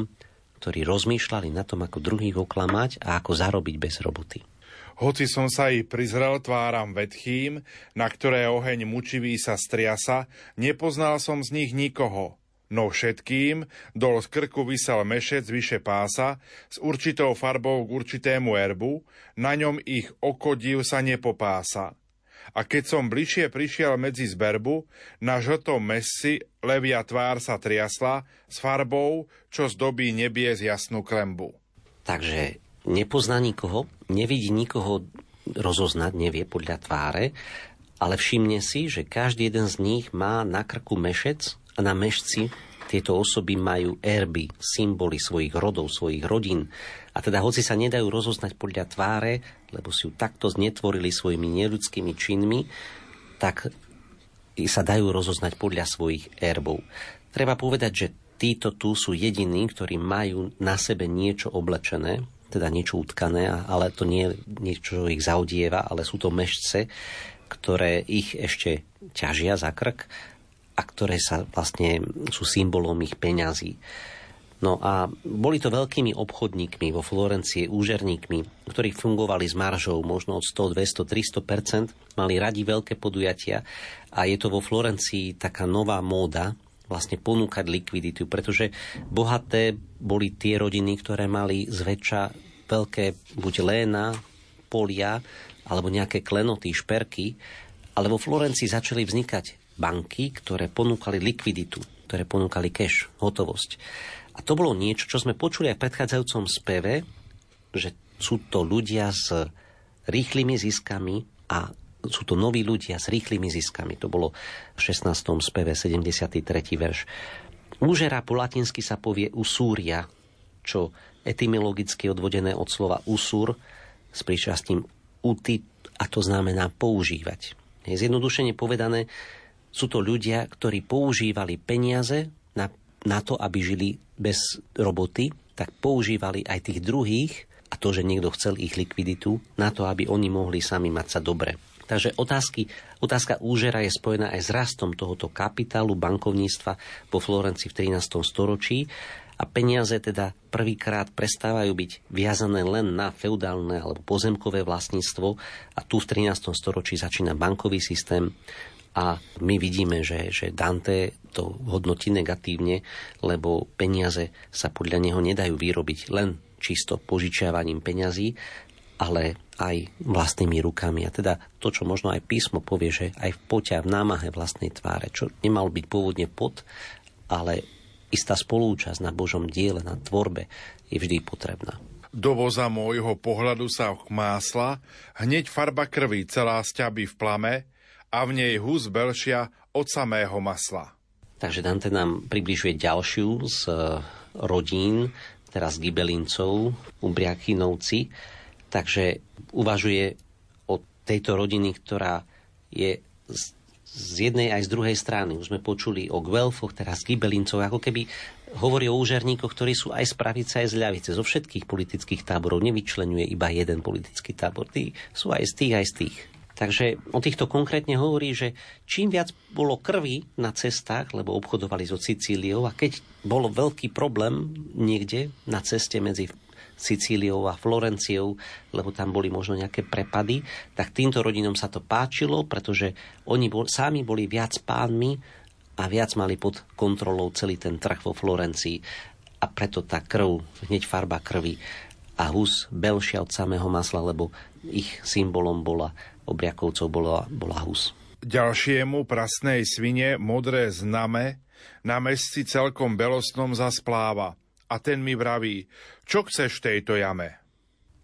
Speaker 3: ktorí rozmýšľali na tom, ako druhých oklamať a ako zarobiť bez roboty.
Speaker 1: Hoci som sa i prizrel tváram vedchým, na ktoré oheň mučivý sa striasa, nepoznal som z nich nikoho. No všetkým dol z krku vysel mešec vyše pása s určitou farbou k určitému erbu, na ňom ich okodiv sa nepopása. A keď som bližšie prišiel medzi zberbu, na žltom mesi levia tvár sa triasla s farbou, čo zdobí nebie z jasnú klembu.
Speaker 3: Takže nepozná nikoho, nevidí nikoho rozoznať, nevie podľa tváre, ale všimne si, že každý jeden z nich má na krku mešec a na mešci tieto osoby majú erby, symboly svojich rodov, svojich rodín. A teda hoci sa nedajú rozoznať podľa tváre, lebo si ju takto znetvorili svojimi neludskými činmi, tak sa dajú rozoznať podľa svojich erbov. Treba povedať, že títo tu sú jediní, ktorí majú na sebe niečo oblečené, teda niečo utkané, ale to nie je niečo, čo ich zaudieva, ale sú to mešce, ktoré ich ešte ťažia za krk a ktoré sa vlastne sú symbolom ich peňazí. No a boli to veľkými obchodníkmi vo Florencie, úžerníkmi, ktorí fungovali s maržou možno od 100, 200, 300% mali radi veľké podujatia a je to vo Florencii taká nová móda, vlastne ponúkať likviditu, pretože bohaté boli tie rodiny, ktoré mali zväčša veľké buď léna, polia, alebo nejaké klenoty, šperky, ale vo Florencii začali vznikať banky, ktoré ponúkali likviditu, ktoré ponúkali cash, hotovosť. A to bolo niečo, čo sme počuli aj v predchádzajúcom speve, že sú to ľudia s rýchlymi ziskami a sú to noví ľudia s rýchlymi ziskami. To bolo v 16. speve 73. verš. Úžera po latinsky sa povie usúria, čo etymologicky odvodené od slova usur s príčastím uti, a to znamená používať. Zjednodušene povedané, sú to ľudia, ktorí používali peniaze na, na to, aby žili bez roboty, tak používali aj tých druhých a to, že niekto chcel ich likviditu, na to, aby oni mohli sami mať sa dobre. Takže otázky, otázka úžera je spojená aj s rastom tohoto kapitálu bankovníctva po Florencii v 13. storočí a peniaze teda prvýkrát prestávajú byť viazané len na feudálne alebo pozemkové vlastníctvo a tu v 13. storočí začína bankový systém a my vidíme, že, že Dante to hodnotí negatívne, lebo peniaze sa podľa neho nedajú vyrobiť len čisto požičiavaním peňazí, ale aj vlastnými rukami. A teda to, čo možno aj písmo povie, že aj v poťa, v námahe vlastnej tváre, čo nemal byť pôvodne pot, ale istá spolúčasť na Božom diele, na tvorbe je vždy potrebná.
Speaker 1: Do voza môjho pohľadu sa másla, hneď farba krvi celá sťaby v plame a v nej hus belšia od samého masla.
Speaker 3: Takže Dante nám približuje ďalšiu z e, rodín, teraz Gibelincov, Umbriakinovci. Takže uvažuje o tejto rodiny, ktorá je z jednej aj z druhej strany. Už sme počuli o Guelfoch, teraz Gibelincov, ako keby hovorí o úžerníkoch, ktorí sú aj z pravice, aj z ľavice. Zo všetkých politických táborov nevyčlenuje iba jeden politický tábor. Tí sú aj z tých, aj z tých. Takže o týchto konkrétne hovorí, že čím viac bolo krvi na cestách, lebo obchodovali so Sicíliou a keď bol veľký problém niekde na ceste medzi Sicíliou a Florenciou, lebo tam boli možno nejaké prepady, tak týmto rodinom sa to páčilo, pretože oni bol, sami boli viac pánmi a viac mali pod kontrolou celý ten trh vo Florencii. A preto tá krv, hneď farba krvi a hus belšia od samého masla, lebo ich symbolom bola, obriakovcov bola, bola hus.
Speaker 1: Ďalšiemu prasnej svine modré zname na mesci celkom belostnom zaspláva a ten mi vraví, čo chceš v tejto jame?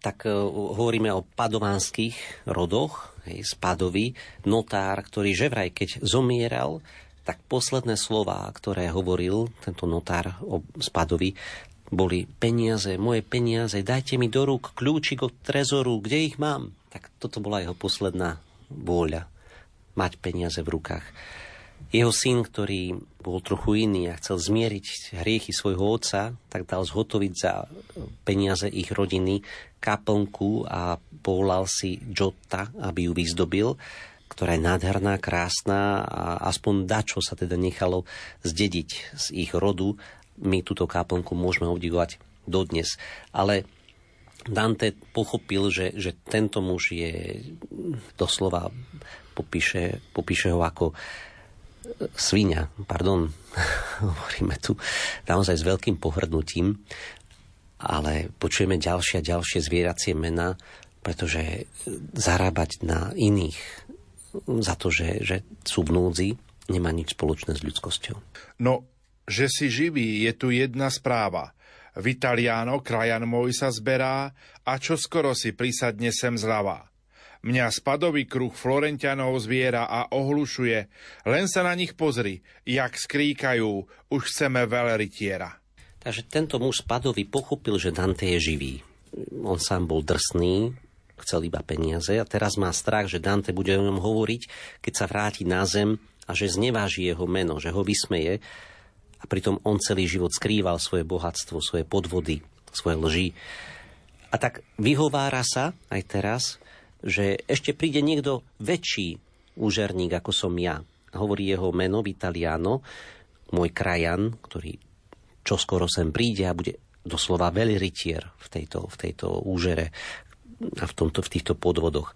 Speaker 3: Tak uh, hovoríme o padovánskych rodoch, hej, Spadovi, notár, ktorý že vraj, keď zomieral, tak posledné slova, ktoré hovoril tento notár o Spadovi, boli peniaze, moje peniaze, dajte mi do rúk kľúčik od trezoru, kde ich mám? Tak toto bola jeho posledná vôľa, mať peniaze v rukách. Jeho syn, ktorý bol trochu iný a chcel zmieriť hriechy svojho otca, tak dal zhotoviť za peniaze ich rodiny kaplnku a povolal si Jota, aby ju vyzdobil, ktorá je nádherná, krásna a aspoň dačo sa teda nechalo zdediť z ich rodu. My túto kaplnku môžeme obdivovať dodnes. Ale Dante pochopil, že, že tento muž je doslova popíše, popíše ho ako svinia, pardon, <laughs> hovoríme tu naozaj s veľkým pohrdnutím, ale počujeme ďalšie a ďalšie zvieracie mená, pretože zarábať na iných za to, že, že sú v núdzi, nemá nič spoločné s ľudskosťou.
Speaker 1: No, že si živý, je tu jedna správa. Vitaliano, krajan môj sa zberá a čo skoro si prisadne sem zľava. Mňa spadový kruh Florentianov zviera a ohlušuje. Len sa na nich pozri, jak skríkajú, už chceme veľrytiera.
Speaker 3: Takže tento muž spadový pochopil, že Dante je živý. On sám bol drsný, chcel iba peniaze a teraz má strach, že Dante bude o ňom hovoriť, keď sa vráti na zem a že zneváži jeho meno, že ho vysmeje a pritom on celý život skrýval svoje bohatstvo, svoje podvody, svoje lži. A tak vyhovára sa aj teraz, že ešte príde niekto väčší úžerník ako som ja. Hovorí jeho meno Vitaliano, môj krajan, ktorý čoskoro sem príde a bude doslova veľrytier v tejto, v tejto úžere a v, tomto, v týchto podvodoch.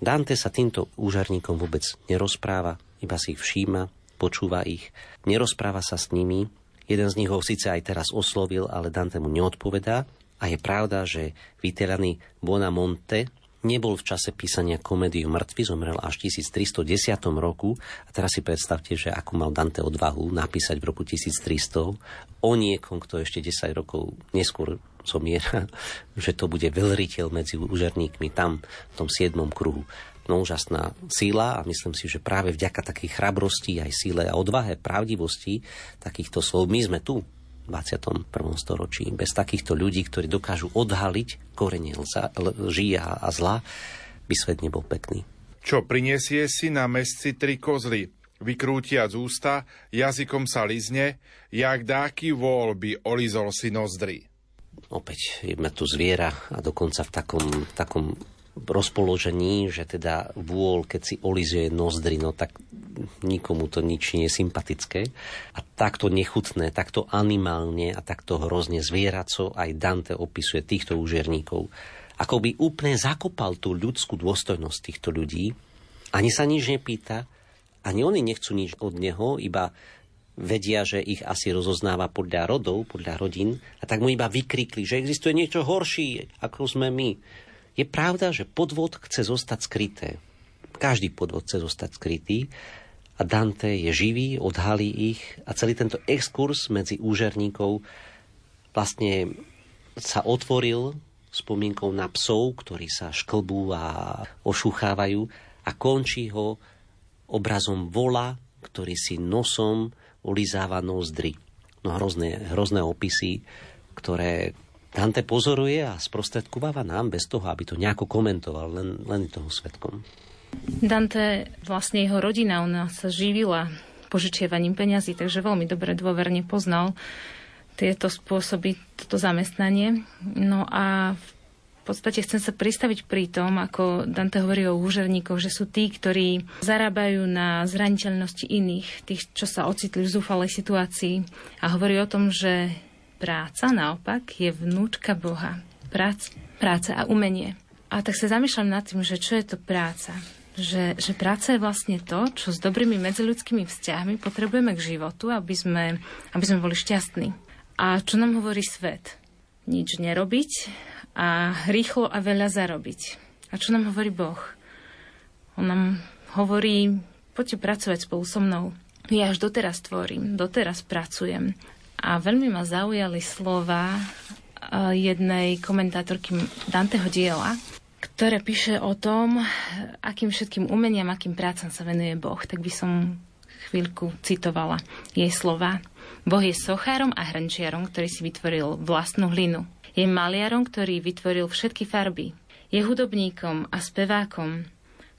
Speaker 3: Dante sa týmto úžarníkom vôbec nerozpráva, iba si ich všíma, počúva ich, nerozpráva sa s nimi. Jeden z nich ho síce aj teraz oslovil, ale Dante mu neodpovedá. A je pravda, že Vitelani Bonamonte, nebol v čase písania komédiu mŕtvy, zomrel až v 1310 roku. A teraz si predstavte, že ako mal Dante odvahu napísať v roku 1300 o niekom, kto ešte 10 rokov neskôr zomiera, <laughs> že to bude veľriteľ medzi úžerníkmi tam, v tom 7. kruhu. No úžasná síla a myslím si, že práve vďaka takej chrabrosti, aj síle a odvahe, pravdivosti takýchto slov, my sme tu, 21. storočí. Bez takýchto ľudí, ktorí dokážu odhaliť korene lží a zla, by svet nebol pekný.
Speaker 1: Čo prinesie si na mesci tri kozly? Vykrútia z ústa, jazykom sa lizne, jak dáky vôľ by olizol si nozdry.
Speaker 3: Opäť je tu zviera a dokonca v takom, v takom rozpoložení, že teda vôľ, keď si olizuje nozdry, no tak nikomu to nič nie je sympatické. A takto nechutné, takto animálne a takto hrozne zvieraco aj Dante opisuje týchto úžerníkov. Ako by úplne zakopal tú ľudskú dôstojnosť týchto ľudí. Ani sa nič nepýta, ani oni nechcú nič od neho, iba vedia, že ich asi rozoznáva podľa rodov, podľa rodín, a tak mu iba vykrikli, že existuje niečo horší, ako sme my. Je pravda, že podvod chce zostať skryté. Každý podvod chce zostať skrytý, a Dante je živý, odhalí ich a celý tento exkurs medzi úžerníkov vlastne sa otvoril spomienkou na psov, ktorí sa šklbú a ošuchávajú a končí ho obrazom vola, ktorý si nosom ulizáva nozdry. No hrozné, hrozné opisy, ktoré Dante pozoruje a sprostredkováva nám bez toho, aby to nejako komentoval, len, len toho svetkom.
Speaker 2: Dante, vlastne jeho rodina, ona sa živila požičiavaním peňazí, takže veľmi dobre dôverne poznal tieto spôsoby, toto zamestnanie. No a v podstate chcem sa pristaviť pri tom, ako Dante hovorí o úžerníkoch, že sú tí, ktorí zarábajú na zraniteľnosti iných, tých, čo sa ocitli v zúfalej situácii. A hovorí o tom, že Práca naopak je vnúčka Boha. Prác, práca a umenie. A tak sa zamýšľam nad tým, že čo je to práca. Že, že práca je vlastne to, čo s dobrými medziludskými vzťahmi potrebujeme k životu, aby sme, aby sme boli šťastní. A čo nám hovorí svet? Nič nerobiť a rýchlo a veľa zarobiť. A čo nám hovorí Boh? On nám hovorí, poďte pracovať spolu so mnou. Ja až doteraz tvorím, doteraz pracujem. A veľmi ma zaujali slova e, jednej komentátorky Danteho diela, ktoré píše o tom, akým všetkým umeniam, akým prácam sa venuje Boh. Tak by som chvíľku citovala jej slova. Boh je sochárom a hrnčiarom, ktorý si vytvoril vlastnú hlinu. Je maliarom, ktorý vytvoril všetky farby. Je hudobníkom a spevákom,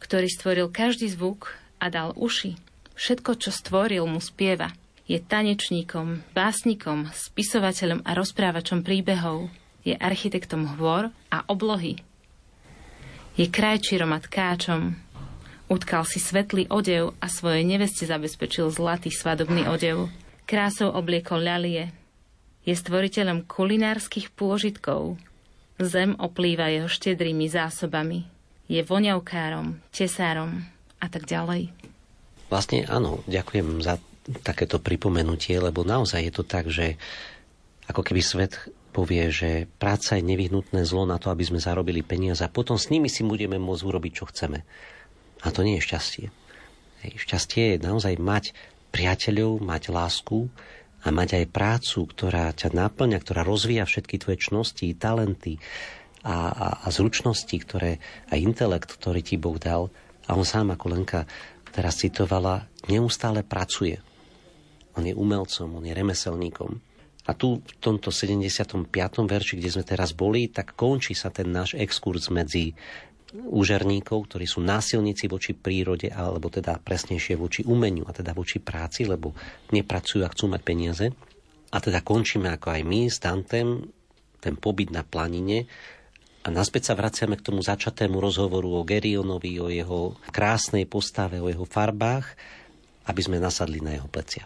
Speaker 2: ktorý stvoril každý zvuk a dal uši. Všetko, čo stvoril, mu spieva. Je tanečníkom, básnikom, spisovateľom a rozprávačom príbehov. Je architektom hôr a oblohy. Je krajčírom a tkáčom. Utkal si svetlý odev a svojej neveste zabezpečil zlatý svadobný odev. Krásou obliekol ľalie. Je stvoriteľom kulinárskych pôžitkov. Zem oplýva jeho štedrými zásobami. Je voňavkárom, tesárom a tak ďalej.
Speaker 3: Vlastne áno, ďakujem za takéto pripomenutie, lebo naozaj je to tak, že ako keby svet povie, že práca je nevyhnutné zlo na to, aby sme zarobili peniaze a potom s nimi si budeme môcť urobiť, čo chceme. A to nie je šťastie. Hej, šťastie je naozaj mať priateľov, mať lásku a mať aj prácu, ktorá ťa naplňa, ktorá rozvíja všetky tvoje čnosti, talenty a, a, a zručnosti, ktoré, a intelekt, ktorý ti Boh dal. A on sám, ako Lenka teraz citovala, neustále pracuje. On je umelcom, on je remeselníkom. A tu v tomto 75. verši, kde sme teraz boli, tak končí sa ten náš exkurs medzi úžerníkov, ktorí sú násilníci voči prírode, alebo teda presnejšie voči umeniu, a teda voči práci, lebo nepracujú a chcú mať peniaze. A teda končíme ako aj my s Dantem ten pobyt na planine a naspäť sa vraciame k tomu začatému rozhovoru o Gerionovi, o jeho krásnej postave, o jeho farbách, aby sme nasadli na jeho plecia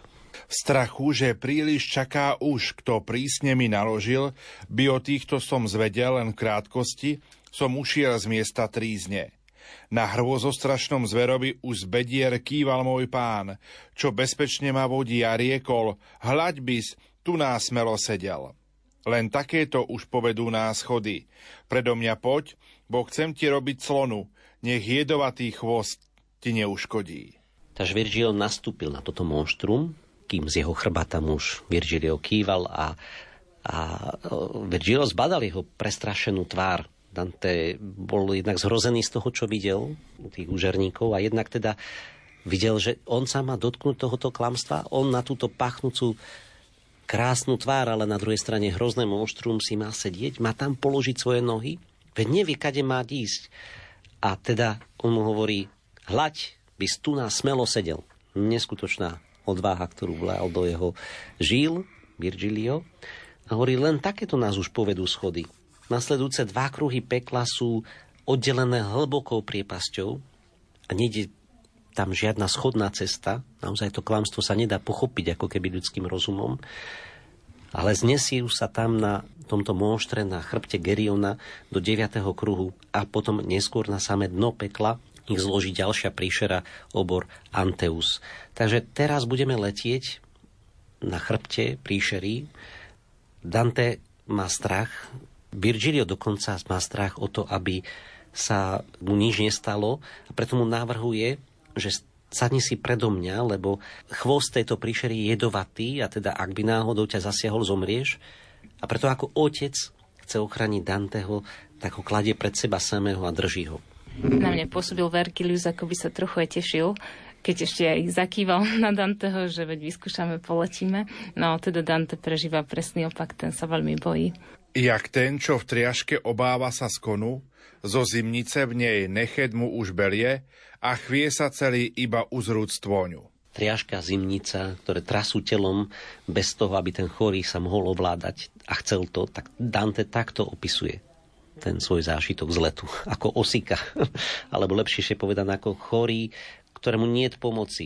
Speaker 1: strachu, že príliš čaká už, kto prísne mi naložil, by o týchto som zvedel len v krátkosti, som ušiel z miesta trízne. Na hrôzostrašnom zverovi už z bedier kýval môj pán, čo bezpečne ma vodí a riekol, hľaď bys, tu nás sedel. Len takéto už povedú nás chody. Predo mňa poď, bo chcem ti robiť slonu, nech jedovatý chvost ti neuškodí.
Speaker 3: Takže Virgil nastúpil na toto monštrum, kým z jeho chrbata muž Virgilio kýval a, a Virgilio zbadal jeho prestrašenú tvár. Dante bol jednak zhrozený z toho, čo videl tých úžerníkov a jednak teda videl, že on sa má dotknúť tohoto klamstva, on na túto pachnúcu krásnu tvár, ale na druhej strane hrozné monštrum si má sedieť, má tam položiť svoje nohy, veď nevie, kade má ísť. A teda on mu hovorí, hľaď, by tu nás smelo sedel. Neskutočná odvaha, ktorú vlál do jeho žil, Virgilio. A hovorí, len takéto nás už povedú schody. Nasledujúce dva kruhy pekla sú oddelené hlbokou priepasťou a nejde tam žiadna schodná cesta. Naozaj to klamstvo sa nedá pochopiť ako keby ľudským rozumom. Ale znesie sa tam na tomto monštre na chrbte Geriona do 9. kruhu a potom neskôr na samé dno pekla ich zloží ďalšia príšera, obor Anteus. Takže teraz budeme letieť na chrbte príšery. Dante má strach, Virgilio dokonca má strach o to, aby sa mu nič nestalo a preto mu navrhuje, že sadni si predo mňa, lebo chvost tejto príšery je jedovatý a teda ak by náhodou ťa zasiahol, zomrieš. A preto ako otec chce ochrániť Danteho, tak ho kladie pred seba samého a drží ho.
Speaker 2: Na mňa pôsobil Vergilius, ako by sa trochu aj tešil, keď ešte aj zakýval <laughs> na Danteho, že veď vyskúšame, poletíme. No teda Dante prežíva presný opak, ten sa veľmi bojí.
Speaker 1: Jak ten, čo v triaške obáva sa skonu, zo zimnice v nej neched mu už belie a chvie sa celý iba uzrúc tvôňu.
Speaker 3: Triaška, zimnica, ktoré trasú telom bez toho, aby ten chorý sa mohol ovládať a chcel to, tak Dante takto opisuje ten svoj zážitok z letu, <laughs> ako osika, <laughs> alebo lepšie povedané ako chorý, ktorému nie je pomoci.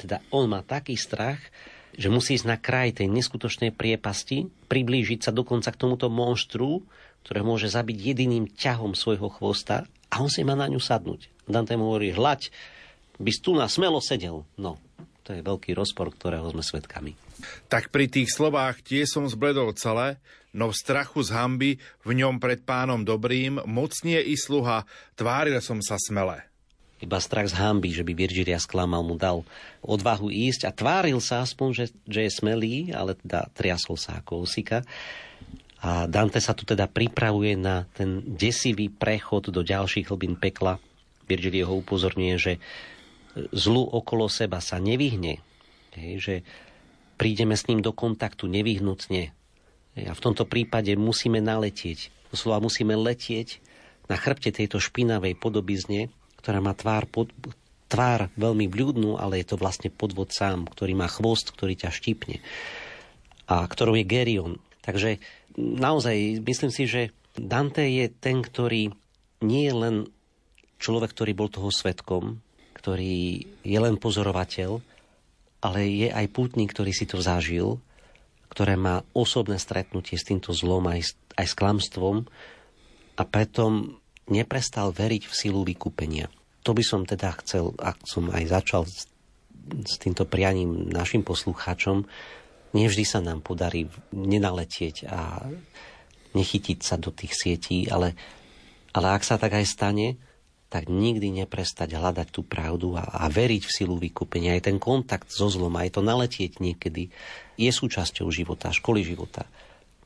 Speaker 3: Teda on má taký strach, že musí ísť na kraj tej neskutočnej priepasti, priblížiť sa dokonca k tomuto monštru, ktoré môže zabiť jediným ťahom svojho chvosta a on si má na ňu sadnúť. Dante mu hovorí, hľaď, by tu na smelo sedel. No, to je veľký rozpor, ktorého sme svedkami.
Speaker 1: Tak pri tých slovách tie som zbledol celé, no v strachu z hamby, v ňom pred pánom dobrým, mocnie i sluha, tváril som sa smele.
Speaker 3: Iba strach z hamby, že by Virgilia sklamal, mu dal odvahu ísť a tváril sa aspoň, že, že je smelý, ale teda triasol sa ako osika. A Dante sa tu teda pripravuje na ten desivý prechod do ďalších hlbín pekla. Virgilio ho upozorňuje, že zlu okolo seba sa nevyhne, hej, že prídeme s ním do kontaktu nevyhnutne. A v tomto prípade musíme naletieť. Doslova musíme letieť na chrbte tejto špinavej podobizne, ktorá má tvár, pod, tvár veľmi vľúdnu, ale je to vlastne podvod sám, ktorý má chvost, ktorý ťa štípne. A ktorou je Gerion. Takže naozaj myslím si, že Dante je ten, ktorý nie je len človek, ktorý bol toho svetkom, ktorý je len pozorovateľ, ale je aj pútnik, ktorý si to zažil, ktoré má osobné stretnutie s týmto zlom aj, aj s klamstvom a preto neprestal veriť v silu vykúpenia. To by som teda chcel, ak som aj začal s, s týmto prianím našim poslucháčom, nevždy sa nám podarí nenaletieť a nechytiť sa do tých sietí, ale, ale ak sa tak aj stane, tak nikdy neprestať hľadať tú pravdu a, a veriť v silu vykúpenia. Aj ten kontakt so zlom, aj to naletieť niekedy je súčasťou života, školy života.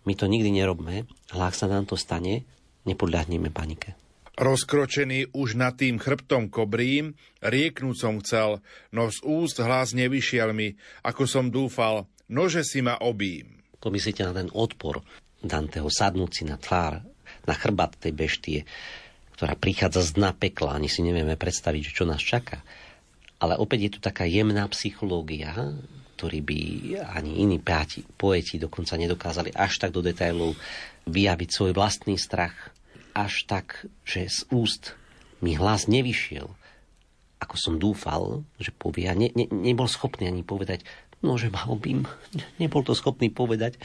Speaker 3: My to nikdy nerobme, ale ak sa nám to stane, nepodľahneme panike.
Speaker 1: Rozkročený už nad tým chrbtom kobrým, rieknúť som chcel, no z úst hlas nevyšiel mi, ako som dúfal, nože si ma obím.
Speaker 3: Pomyslite na ten odpor Danteho sadnúť si na tvár, na chrbat tej beštie, ktorá prichádza z dna pekla. Ani si nevieme predstaviť, čo nás čaká. Ale opäť je tu taká jemná psychológia, ktorý by ani iní páti, poeti dokonca nedokázali až tak do detailov vyjaviť svoj vlastný strach. Až tak, že z úst mi hlas nevyšiel, ako som dúfal, že povie. A ne, ne, nebol schopný ani povedať, no že ma obím. <laughs> Nebol to schopný povedať.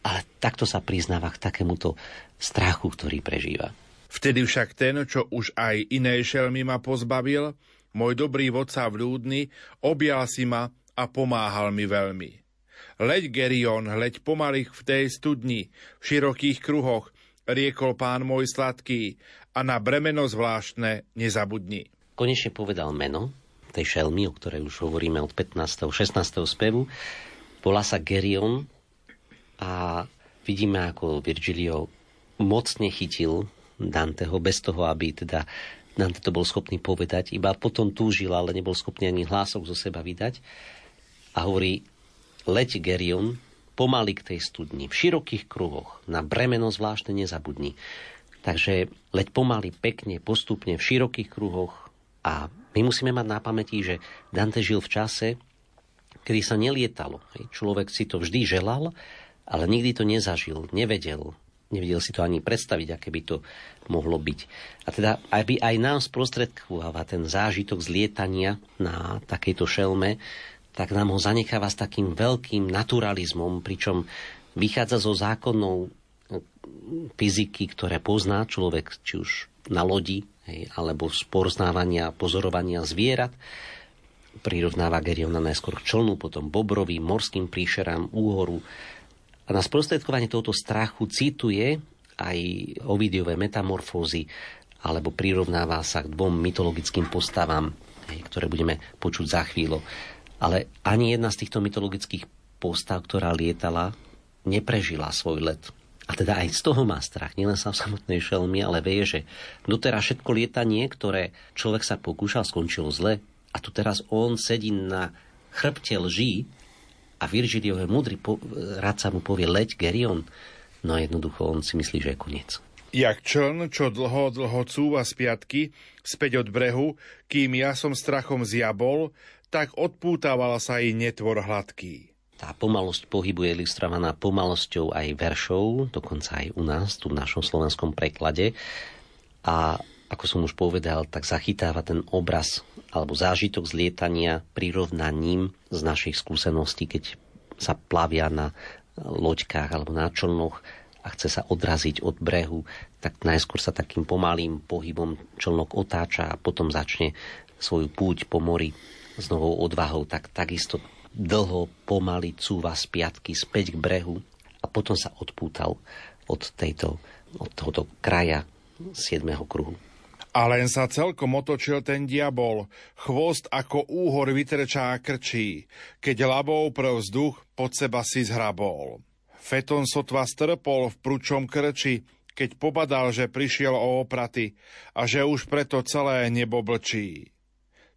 Speaker 3: Ale takto sa priznáva k takémuto strachu, ktorý prežíva.
Speaker 1: Vtedy však ten, čo už aj iné šelmy ma pozbavil, môj dobrý vodca vľúdny, objal si ma a pomáhal mi veľmi. Leď Gerion, hleď pomaly v tej studni, v širokých kruhoch, riekol pán môj sladký, a na bremeno zvláštne nezabudni.
Speaker 3: Konečne povedal meno tej šelmy, o ktorej už hovoríme od 15. 16. spevu. Volá sa Gerion a vidíme, ako Virgilio mocne chytil Danteho bez toho, aby teda Dante to bol schopný povedať. Iba potom túžil, ale nebol schopný ani hlások zo seba vydať. A hovorí, leď Gerion, pomaly k tej studni, v širokých kruhoch, na bremeno zvláštne nezabudni. Takže leď pomaly, pekne, postupne, v širokých kruhoch. A my musíme mať na pamäti, že Dante žil v čase, kedy sa nelietalo. Človek si to vždy želal, ale nikdy to nezažil, nevedel. Nevedel si to ani predstaviť, aké by to mohlo byť. A teda, aby aj nám sprostredkováva ten zážitok z lietania na takejto šelme, tak nám ho zanecháva s takým veľkým naturalizmom, pričom vychádza zo zákonov fyziky, ktoré pozná človek, či už na lodi, hej, alebo spoznávania, pozorovania zvierat, prirovnáva Geriona najskôr k člnu, potom bobrovým, morským príšerám, úhoru, a na sprostredkovanie tohoto strachu cituje aj Ovidiové metamorfózy, alebo prirovnáva sa k dvom mytologickým postavám, ktoré budeme počuť za chvíľu. Ale ani jedna z týchto mytologických postav, ktorá lietala, neprežila svoj let. A teda aj z toho má strach. Nielen sa v samotnej šelmi, ale vie, že doteraz všetko lietanie, ktoré človek sa pokúšal, skončilo zle. A tu teraz on sedí na chrbte lží a Virgiliov múdry po, radca mu povie leď Gerion. No jednoducho on si myslí, že je koniec.
Speaker 1: Jak čln, čo dlho, dlho cúva z piatky, späť od brehu, kým ja som strachom zjabol, tak odpútavala sa i netvor hladký.
Speaker 3: Tá pomalosť pohybu je ilustrovaná pomalosťou aj veršov, dokonca aj u nás, tu v našom slovenskom preklade. A ako som už povedal, tak zachytáva ten obraz alebo zážitok z lietania prirovnaním z našich skúseností, keď sa plavia na loďkách alebo na člnoch a chce sa odraziť od brehu, tak najskôr sa takým pomalým pohybom člnok otáča a potom začne svoju púť po mori s novou odvahou, tak takisto dlho pomaly cúva z piatky späť k brehu a potom sa odpútal od, tejto, od tohoto kraja 7. kruhu.
Speaker 1: A len sa celkom otočil ten diabol, chvost ako úhor vytrčá krčí, keď labou prv vzduch pod seba si zhrabol. Feton sotva strpol v prúčom krči, keď pobadal, že prišiel o opraty a že už preto celé nebo blčí.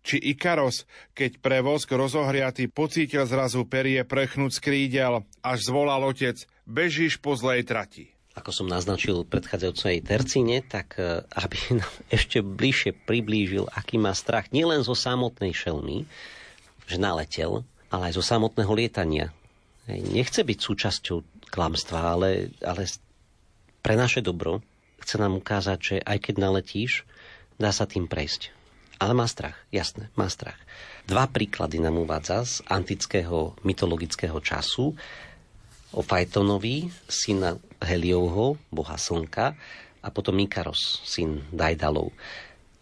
Speaker 1: Či Ikaros, keď pre vosk rozohriatý pocítil zrazu perie prechnúť z krídel, až zvolal otec, bežíš po zlej trati.
Speaker 3: Ako som naznačil predchádzajúcej tercíne, tak e, aby <laughs> nám ešte bližšie priblížil, aký má strach nielen zo samotnej šelmy, že naletel, ale aj zo samotného lietania. Nechce byť súčasťou klamstva, ale, ale pre naše dobro chce nám ukázať, že aj keď naletíš, dá sa tým prejsť. Ale má strach, jasné, má strach. Dva príklady nám uvádza z antického mytologického času o Fajtonovi, syna Heliovho, boha slnka, a potom Ikaros, syn Dajdalov.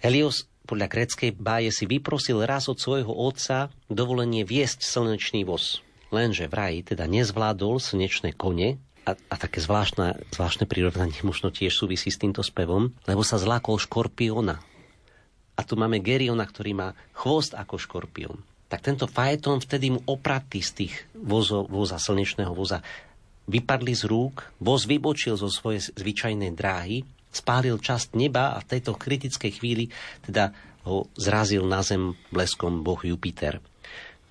Speaker 3: Helios podľa gréckej báje si vyprosil raz od svojho otca dovolenie viesť slnečný voz. Lenže vraj teda nezvládol slnečné kone a, a také zvláštne, zvláštne prirovnanie možno tiež súvisí s týmto spevom, lebo sa zlákol škorpiona. A tu máme Geriona, ktorý má chvost ako škorpión. Tak tento fajetón vtedy mu opratý z tých vozo, voza, slnečného voza, vypadli z rúk, voz vybočil zo svojej zvyčajnej dráhy, spálil časť neba a v tejto kritickej chvíli teda ho zrazil na zem bleskom boh Jupiter.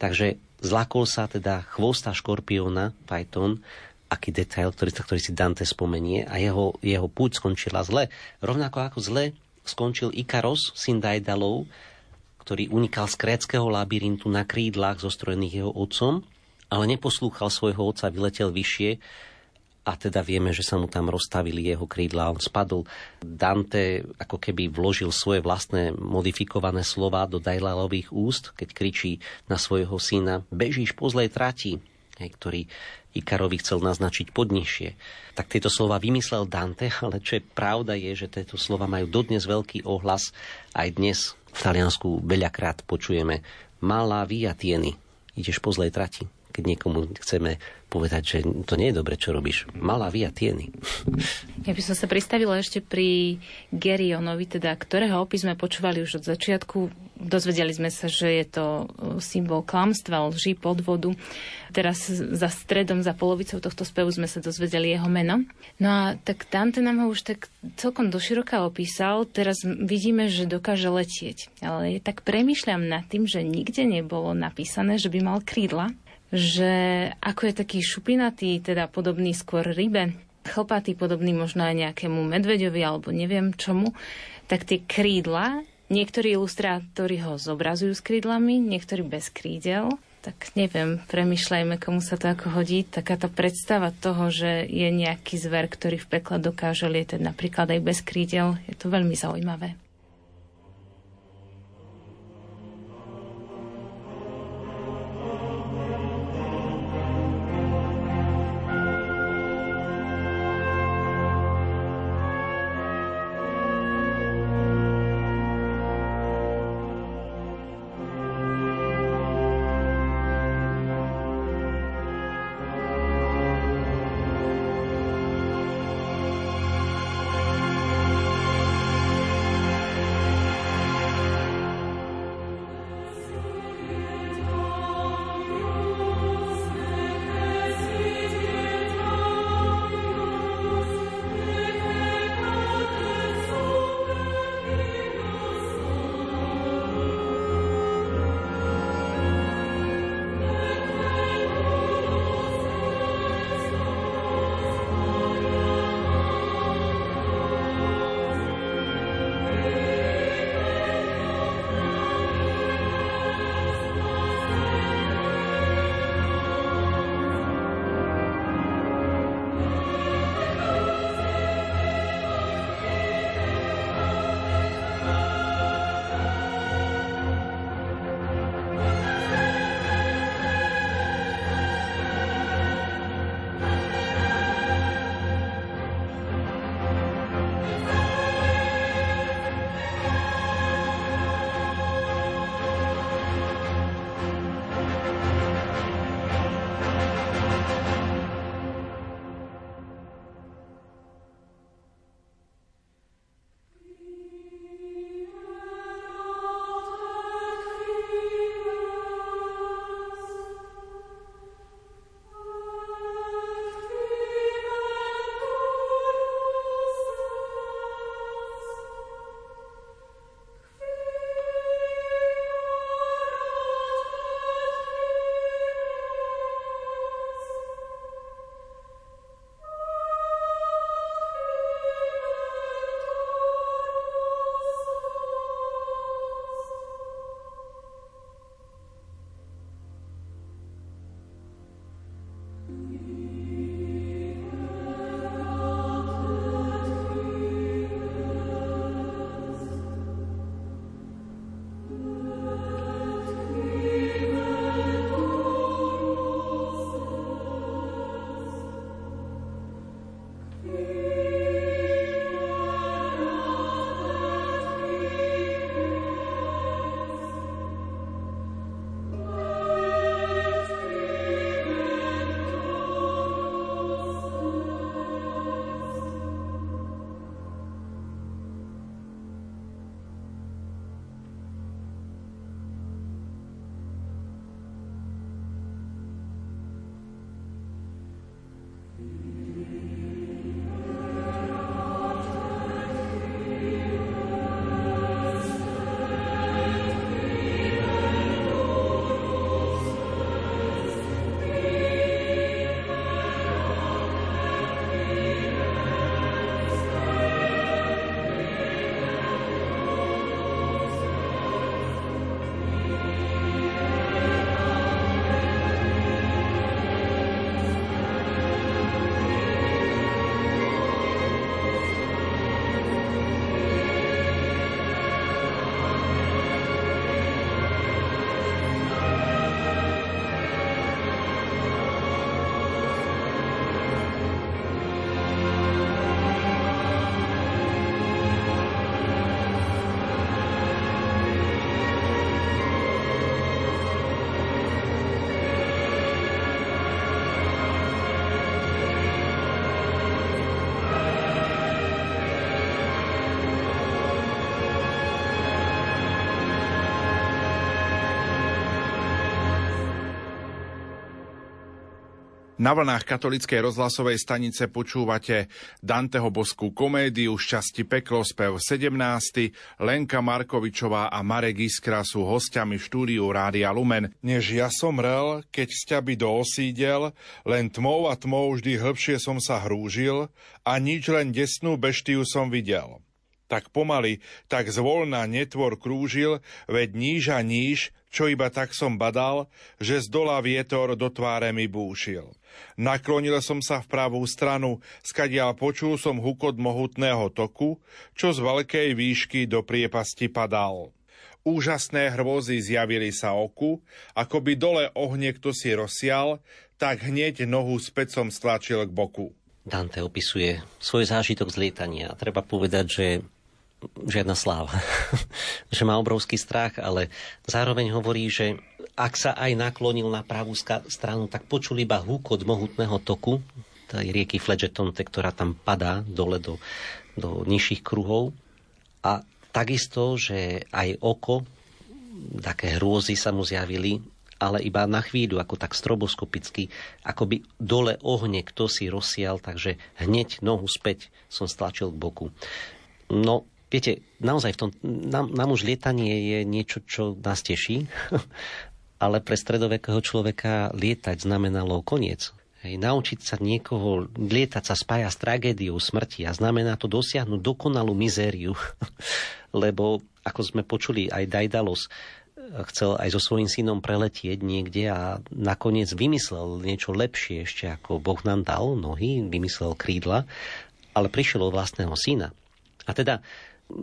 Speaker 3: Takže Zlakol sa teda chvosta škorpióna, Python, aký detail, ktorý, ktorý si Dante spomenie a jeho, jeho púť skončila zle. Rovnako ako zle skončil Ikaros, syn Daedalov, ktorý unikal z kréckého labyrintu na krídlach zostrojených jeho otcom, ale neposlúchal svojho otca, vyletel vyššie a teda vieme, že sa mu tam rozstavili jeho krídla. On spadol. Dante ako keby vložil svoje vlastné modifikované slova do Dajlalových úst, keď kričí na svojho syna Bežíš po zlej trati, ktorý Ikarovi chcel naznačiť podnejšie. Tak tieto slova vymyslel Dante, <laughs> ale čo je pravda je, že tieto slova majú dodnes veľký ohlas. Aj dnes v Taliansku veľakrát počujeme Malá via tieny, ideš po zlej trati keď niekomu chceme povedať, že to nie je dobre, čo robíš. Malá via tieny.
Speaker 2: Ja by som sa pristavila ešte pri Gerionovi, teda ktorého opis sme počúvali už od začiatku. Dozvedeli sme sa, že je to e, symbol klamstva, lží, podvodu. Teraz za stredom, za polovicou tohto spevu sme sa dozvedeli jeho meno. No a tak Dante nám ho už tak celkom doširoka opísal. Teraz vidíme, že dokáže letieť. Ale tak premýšľam nad tým, že nikde nebolo napísané, že by mal krídla že ako je taký šupinatý, teda podobný skôr rybe, chlpatý, podobný možno aj nejakému medveďovi alebo neviem čomu, tak tie krídla, niektorí ilustrátori ho zobrazujú s krídlami, niektorí bez krídel, tak neviem, premyšľajme, komu sa to ako hodí. Taká tá predstava toho, že je nejaký zver, ktorý v pekle dokáže lietať napríklad aj bez krídel, je to veľmi zaujímavé.
Speaker 1: Na vlnách katolickej rozhlasovej stanice počúvate Danteho boskú komédiu Šťastí peklo spev 17. Lenka Markovičová a Marek Iskra sú hostiami štúdiu Rádia Lumen. Než ja som rel, keď z ťaby do osídel, len tmou a tmou vždy hĺbšie som sa hrúžil a nič len desnú beštiu som videl. Tak pomaly, tak zvolna netvor krúžil, veď níž a níž, čo iba tak som badal, že z dola vietor do tváre mi búšil. Naklonil som sa v pravú stranu, skadiaľ počul som hukot mohutného toku, čo z veľkej výšky do priepasti padal. Úžasné hrôzy zjavili sa oku, ako by dole ohne kto si rozsial, tak hneď nohu späť som stlačil k boku.
Speaker 3: Dante opisuje svoj zážitok z lietania. Treba povedať, že žiadna sláva. <laughs> že má obrovský strach, ale zároveň hovorí, že ak sa aj naklonil na pravú stranu, tak počul iba húk od mohutného toku, tej rieky Fledgetonte, ktorá tam padá dole do, do nižších kruhov. A takisto, že aj oko, také hrôzy sa mu zjavili, ale iba na chvíľu, ako tak stroboskopicky, ako by dole ohne kto si rozsial, takže hneď nohu späť som stlačil k boku. No, Viete, naozaj v tom, nám, nám už lietanie je niečo, čo nás teší, <laughs> ale pre stredovekého človeka lietať znamenalo koniec. Hej, naučiť sa niekoho, lietať sa spája s tragédiou smrti a znamená to dosiahnuť dokonalú mizériu. <laughs> Lebo, ako sme počuli, aj Daidalos chcel aj so svojím synom preletieť niekde a nakoniec vymyslel niečo lepšie ešte ako Boh nám dal nohy, vymyslel krídla, ale prišiel od vlastného syna. A teda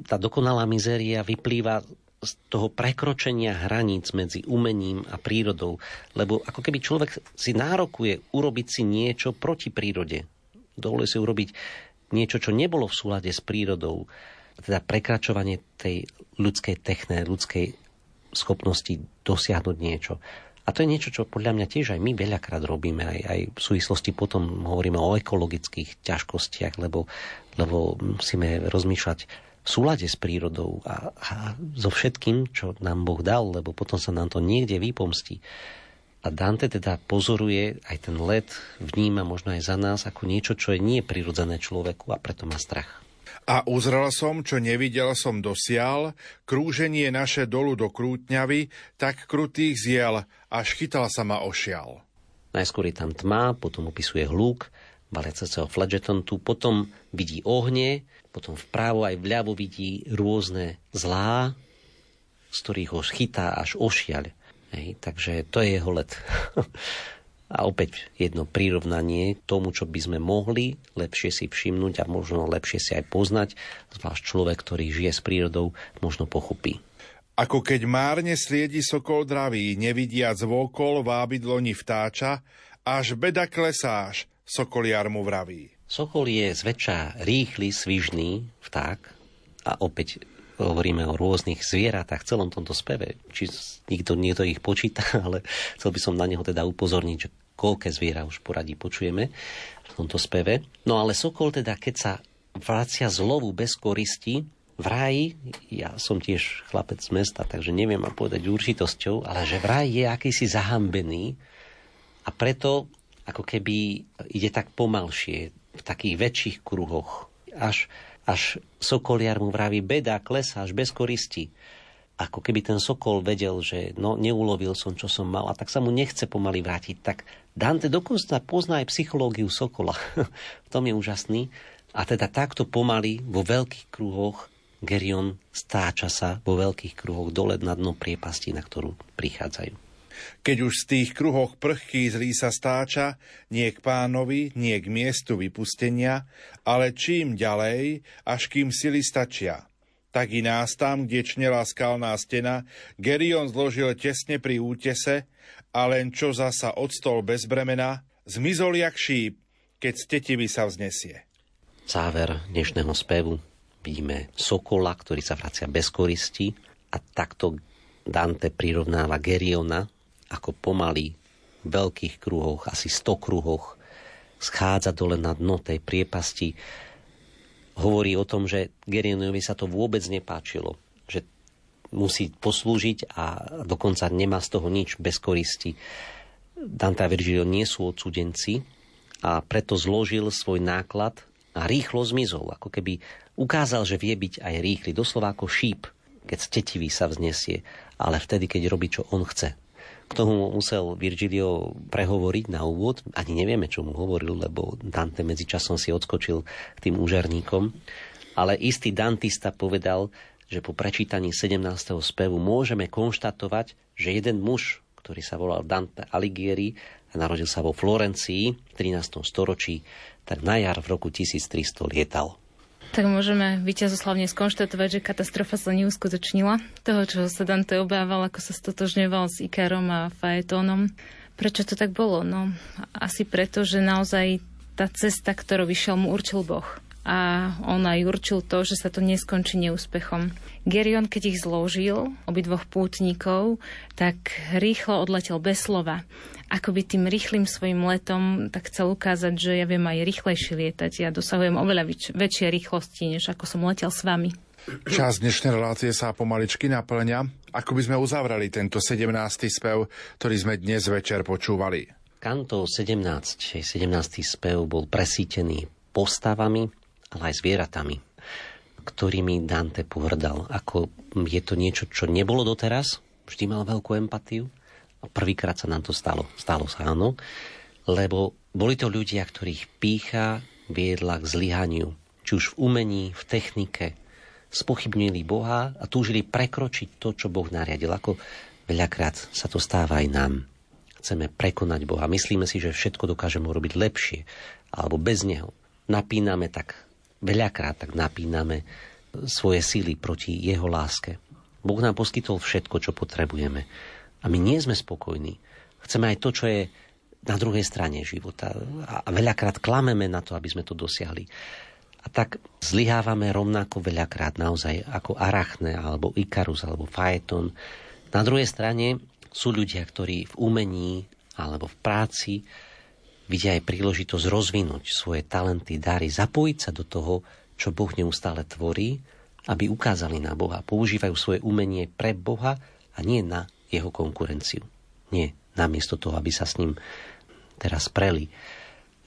Speaker 3: tá dokonalá mizéria vyplýva z toho prekročenia hraníc medzi umením a prírodou, lebo ako keby človek si nárokuje urobiť si niečo proti prírode. Dovoluje si urobiť niečo, čo nebolo v súlade s prírodou, teda prekračovanie tej ľudskej techné, ľudskej schopnosti dosiahnuť niečo. A to je niečo, čo podľa mňa tiež aj my veľakrát robíme, aj, aj v súvislosti potom hovoríme o ekologických ťažkostiach, lebo, lebo musíme rozmýšľať v súlade s prírodou a, a so všetkým, čo nám Boh dal, lebo potom sa nám to niekde vypomstí. A Dante teda pozoruje aj ten let, vníma možno aj za nás ako niečo, čo je nie prirodzené človeku a preto má strach.
Speaker 1: A uzrel som, čo nevidel som dosial, krúženie naše dolu do krútňavy, tak krutých zjel, až chytal sa ma ošial.
Speaker 3: Najskôr je tam tma, potom opisuje hluk, balececeho flagetontu, potom vidí ohne, potom vpravo aj vľavo vidí rôzne zlá, z ktorých ho chytá až ošiaľ. Hej, takže to je jeho let. <laughs> a opäť jedno prirovnanie tomu, čo by sme mohli lepšie si všimnúť a možno lepšie si aj poznať, zvlášť človek, ktorý žije s prírodou, možno pochopí.
Speaker 1: Ako keď márne sliedi sokol dravý, nevidiac vôkol vábidloni vtáča, až beda klesáš, sokoliar mu vraví.
Speaker 3: Sokol je zväčša rýchly, svižný vták a opäť hovoríme o rôznych zvieratách v celom tomto speve. Či nikto, niekto ich počíta, <laughs> ale chcel by som na neho teda upozorniť, že koľké zviera už poradí počujeme v tomto speve. No ale Sokol teda, keď sa vracia z lovu bez koristi, v ráji, ja som tiež chlapec z mesta, takže neviem ma povedať určitosťou, ale že v ráji je akýsi zahambený a preto ako keby ide tak pomalšie, v takých väčších kruhoch, až, až sokoliar mu vraví beda, klesa až bez koristi. Ako keby ten sokol vedel, že no, neulovil som, čo som mal, a tak sa mu nechce pomaly vrátiť. Tak Dante dokonca pozná aj psychológiu sokola. <laughs> v tom je úžasný. A teda takto pomaly vo veľkých kruhoch Gerion stáča sa vo veľkých kruhoch dole na dno priepasti, na ktorú prichádzajú.
Speaker 1: Keď už z tých kruhoch prchký zlý sa stáča, nie k pánovi, nie k miestu vypustenia, ale čím ďalej, až kým sily stačia. Tak i nás tam, kde čnela skalná stena, Gerion zložil tesne pri útese a len čo zasa odstol bez bremena, zmizol jak šíp, keď stetivy sa vznesie.
Speaker 3: Záver dnešného spevu vidíme Sokola, ktorý sa vracia bez koristi a takto Dante prirovnáva Geriona ako pomaly v veľkých kruhoch, asi 100 kruhoch, schádza dole na dno tej priepasti. Hovorí o tom, že Gerionovi sa to vôbec nepáčilo, že musí poslúžiť a dokonca nemá z toho nič bez koristi. Dante a Virgilio nie sú odsudenci a preto zložil svoj náklad a rýchlo zmizol, ako keby ukázal, že vie byť aj rýchly, doslova ako šíp, keď stetivý sa vznesie, ale vtedy, keď robí, čo on chce. K tomu musel Virgilio prehovoriť na úvod, ani nevieme, čo mu hovoril, lebo Dante medzičasom si odskočil k tým úžerníkom, ale istý dantista povedal, že po prečítaní 17. spevu môžeme konštatovať, že jeden muž, ktorý sa volal Dante Alighieri a narodil sa vo Florencii v 13. storočí, tak na jar v roku 1300 lietal.
Speaker 2: Tak môžeme vyťazoslavne skonštatovať, že katastrofa sa neuskutočnila. Toho, čo sa Dante obával, ako sa stotožňoval s Ikarom a Faetónom. Prečo to tak bolo? No, asi preto, že naozaj tá cesta, ktorou vyšiel, mu určil Boh a on aj určil to, že sa to neskončí neúspechom. Gerion, keď ich zložil, obidvoch pútnikov, tak rýchlo odletel bez slova. Akoby tým rýchlým svojim letom tak chcel ukázať, že ja viem aj rýchlejšie lietať. Ja dosahujem oveľa väč- väčšie rýchlosti, než ako som letel s vami.
Speaker 1: Čas dnešnej relácie sa pomaličky naplňa. Ako by sme uzavreli tento 17. spev, ktorý sme dnes večer počúvali?
Speaker 3: Kanto 17, 17. spev bol presítený postavami, ale aj zvieratami, ktorými Dante pohrdal. Ako je to niečo, čo nebolo doteraz, vždy mal veľkú empatiu a prvýkrát sa nám to stalo. Stalo sa, áno. Lebo boli to ľudia, ktorých pícha viedla k zlyhaniu. Či už v umení, v technike. Spochybnili Boha a túžili prekročiť to, čo Boh nariadil. Ako veľakrát sa to stáva aj nám. Chceme prekonať Boha. Myslíme si, že všetko dokážeme urobiť lepšie alebo bez Neho. Napíname tak veľakrát tak napíname svoje síly proti jeho láske. Boh nám poskytol všetko, čo potrebujeme. A my nie sme spokojní. Chceme aj to, čo je na druhej strane života. A veľakrát klameme na to, aby sme to dosiahli. A tak zlyhávame rovnako veľakrát naozaj ako Arachne, alebo Ikarus, alebo Faeton. Na druhej strane sú ľudia, ktorí v umení alebo v práci vidia aj príležitosť rozvinúť svoje talenty, dary, zapojiť sa do toho, čo Boh neustále tvorí, aby ukázali na Boha. Používajú svoje umenie pre Boha a nie na jeho konkurenciu. Nie, namiesto toho, aby sa s ním teraz preli.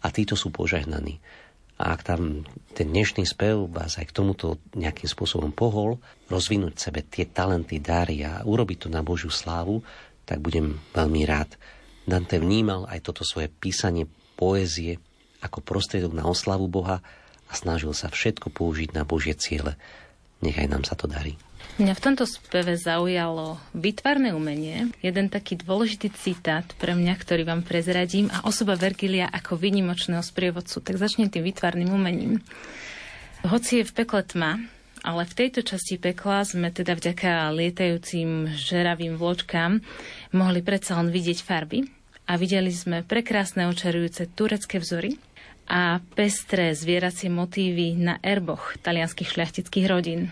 Speaker 3: A títo sú požehnaní. A ak tam ten dnešný spev vás aj k tomuto nejakým spôsobom pohol, rozvinúť sebe tie talenty, dary a urobiť to na Božiu slávu, tak budem veľmi rád. Dante vnímal aj toto svoje písanie poézie ako prostriedok na oslavu Boha a snažil sa všetko použiť na Božie ciele. Nechaj nám sa to darí.
Speaker 2: Mňa v tomto speve zaujalo vytvarné umenie. Jeden taký dôležitý citát pre mňa, ktorý vám prezradím a osoba Vergilia ako vynimočného sprievodcu. Tak začne tým vytvarným umením. Hoci je v pekle tma, ale v tejto časti pekla sme teda vďaka lietajúcim žeravým vločkám mohli predsa len vidieť farby a videli sme prekrásne očarujúce turecké vzory a pestré zvieracie motívy na erboch talianských šľachtických rodín.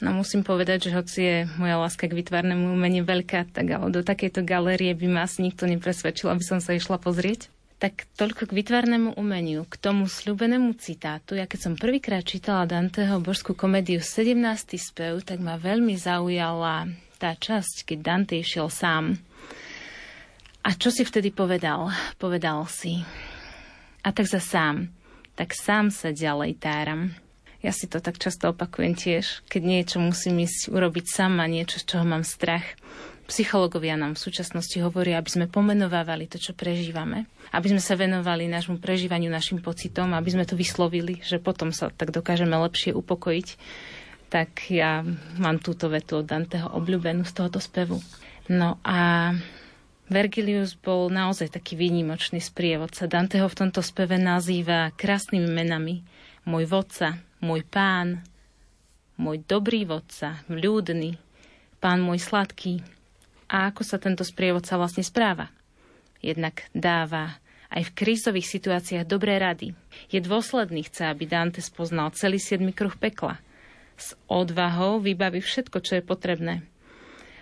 Speaker 2: No musím povedať, že hoci je moja láska k vytvarnému umeniu veľká, tak ale do takejto galérie by ma asi nikto nepresvedčil, aby som sa išla pozrieť. Tak toľko k vytvarnému umeniu, k tomu slúbenému citátu. Ja keď som prvýkrát čítala Danteho božskú komédiu 17. spev, tak ma veľmi zaujala tá časť, keď Dante išiel sám. A čo si vtedy povedal? Povedal si, a tak za sám, tak sám sa ďalej táram. Ja si to tak často opakujem tiež, keď niečo musím ísť urobiť sama, niečo, z čoho mám strach. Psychológovia nám v súčasnosti hovoria, aby sme pomenovávali to, čo prežívame, aby sme sa venovali nášmu prežívaniu, našim pocitom, aby sme to vyslovili, že potom sa tak dokážeme lepšie upokojiť. Tak ja mám túto vetu od Danteho obľúbenú z tohoto spevu. No a Vergilius bol naozaj taký výnimočný sprievodca. Dante ho v tomto speve nazýva krásnymi menami. Môj vodca, môj pán, môj dobrý vodca, vľúdny, pán môj sladký. A ako sa tento sprievodca vlastne správa? Jednak dáva aj v krízových situáciách dobré rady. Je dôsledný, chce, aby Dante spoznal celý siedmy kruh pekla. S odvahou vybaví všetko, čo je potrebné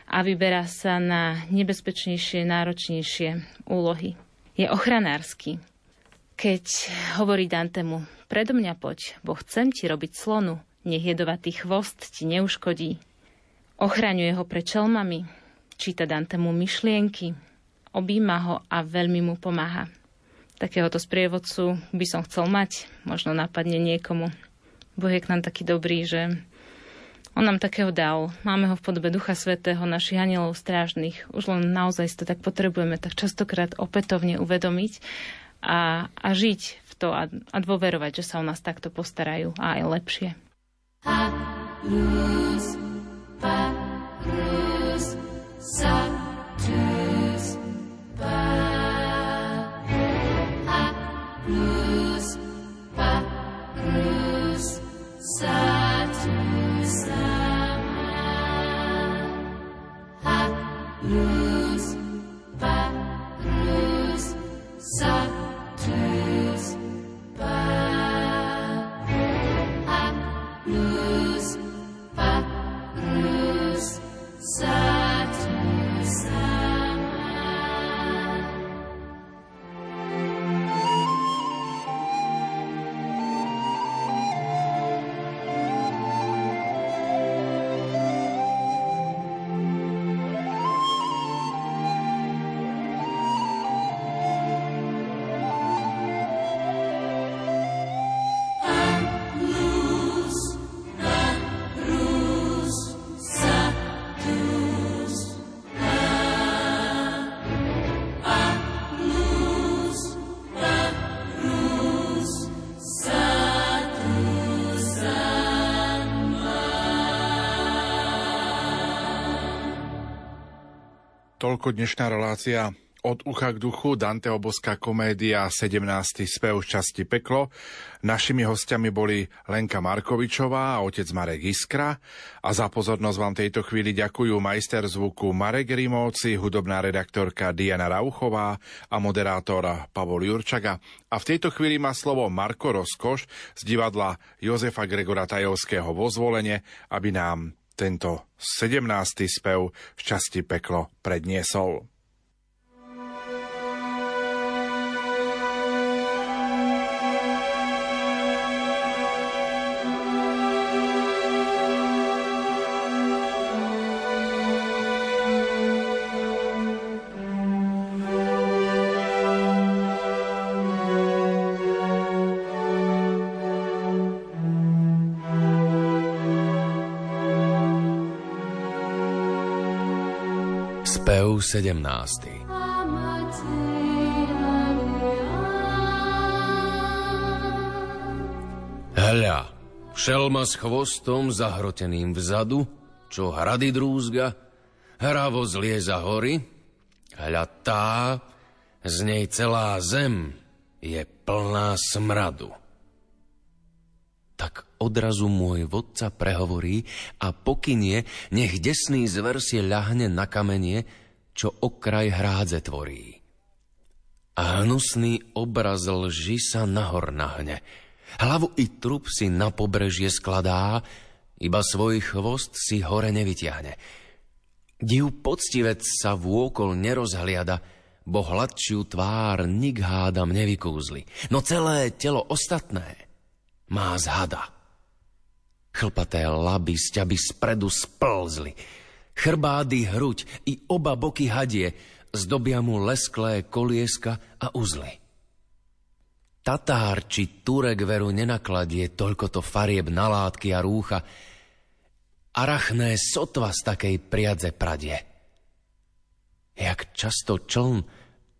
Speaker 2: a vyberá sa na nebezpečnejšie, náročnejšie úlohy. Je ochranársky. Keď hovorí Dantemu, predo mňa poď, bo chcem ti robiť slonu, nech jedovatý chvost ti neuškodí. Ochraňuje ho pred čelmami, číta Dantemu myšlienky, objíma ho a veľmi mu pomáha. Takéhoto sprievodcu by som chcel mať, možno napadne niekomu. Boh je k nám taký dobrý, že on nám takého dal. Máme ho v podobe Ducha Svetého, našich anielov strážnych. Už len naozaj to tak potrebujeme tak častokrát opätovne uvedomiť a, a žiť v to a, a dôverovať, že sa o nás takto postarajú a aj lepšie. Luz,
Speaker 1: Toľko dnešná relácia od ucha k duchu, Danteho boská komédia 17. spev z časti Peklo. Našimi hostiami boli Lenka Markovičová a otec Marek Iskra. A za pozornosť vám tejto chvíli ďakujú majster zvuku Marek Rimovci, hudobná redaktorka Diana Rauchová a moderátor Pavol Jurčaga. A v tejto chvíli má slovo Marko Rozkoš z divadla Jozefa Gregora Tajovského vo zvolenie, aby nám tento 17. spev v časti peklo predniesol.
Speaker 4: 17. Hľa, šelma s chvostom zahroteným vzadu, čo hrady drúzga, hravo zlieza hory, hľa tá, z nej celá zem je plná smradu tak odrazu môj vodca prehovorí a pokynie, nech desný zver si ľahne na kamenie, čo okraj hrádze tvorí. a hnusný obraz lži sa nahor nahne. Hlavu i trup si na pobrežie skladá, iba svoj chvost si hore nevyťahne. Div poctivec sa vôkol nerozhliada, bo hladšiu tvár nik hádam nevykúzli, no celé telo ostatné má zhada. Chlpaté laby z ťaby spredu splzli, chrbády hruď i oba boky hadie, zdobia mu lesklé kolieska a uzly. Tatár či Turek veru nenakladie toľko to farieb na látky a rúcha, arachné sotva z takej priadze pradie. Jak často čln,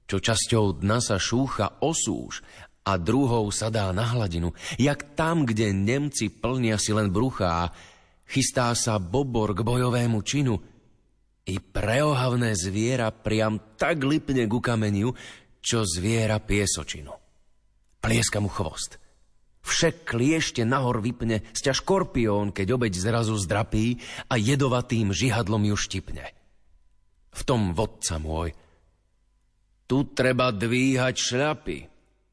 Speaker 4: čo časťou dna sa šúcha osúž a druhou sa dá na hladinu, jak tam, kde Nemci plnia si len bruchá, chystá sa bobor k bojovému činu – i preohavné zviera priam tak lipne ku kameniu, čo zviera piesočinu. Plieska mu chvost. Však kliešte nahor vypne sťa škorpión, keď obeď zrazu zdrapí a jedovatým žihadlom ju štipne. V tom vodca môj. Tu treba dvíhať šľapy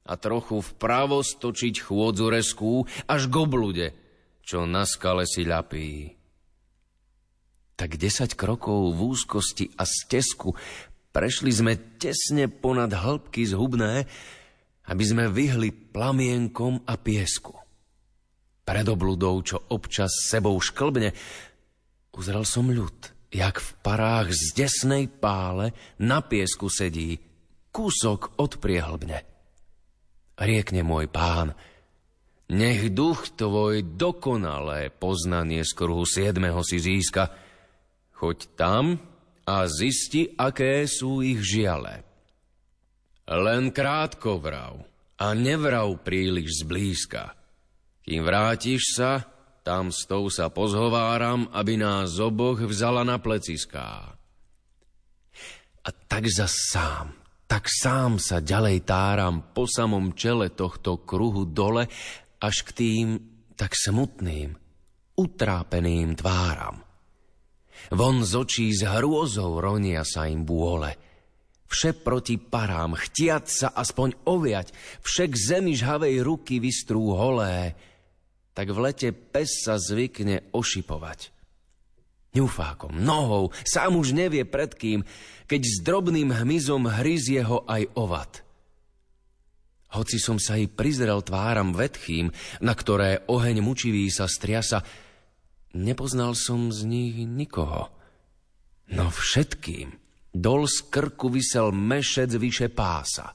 Speaker 4: a trochu vpravo stočiť chôdzu reskú až k oblude, čo na skale si ľapí tak 10 krokov v úzkosti a stesku prešli sme tesne ponad hĺbky zhubné, aby sme vyhli plamienkom a piesku. Pred obludou, čo občas sebou šklbne, uzrel som ľud, jak v parách z desnej pále na piesku sedí, kúsok od priehlbne. Riekne môj pán, nech duch tvoj dokonalé poznanie z kruhu siedmeho si získa, Choď tam a zisti, aké sú ich žiale. Len krátko vrav a nevrav príliš zblízka. Kým vrátiš sa, tam s tou sa pozhováram, aby nás oboch vzala na pleciská. A tak za sám, tak sám sa ďalej táram po samom čele tohto kruhu dole, až k tým tak smutným, utrápeným tváram. Von z očí s hrôzou ronia sa im bôle. Vše proti parám, chtiať sa aspoň oviať, však zemi žhavej ruky vystrú holé, tak v lete pes sa zvykne ošipovať. Ňufákom, nohou, sám už nevie pred kým, keď s drobným hmyzom hryzie ho aj ovat. Hoci som sa i prizrel tváram vetchým, na ktoré oheň mučivý sa striasa, Nepoznal som z nich nikoho. No všetkým dol z krku vysel mešec vyše pása.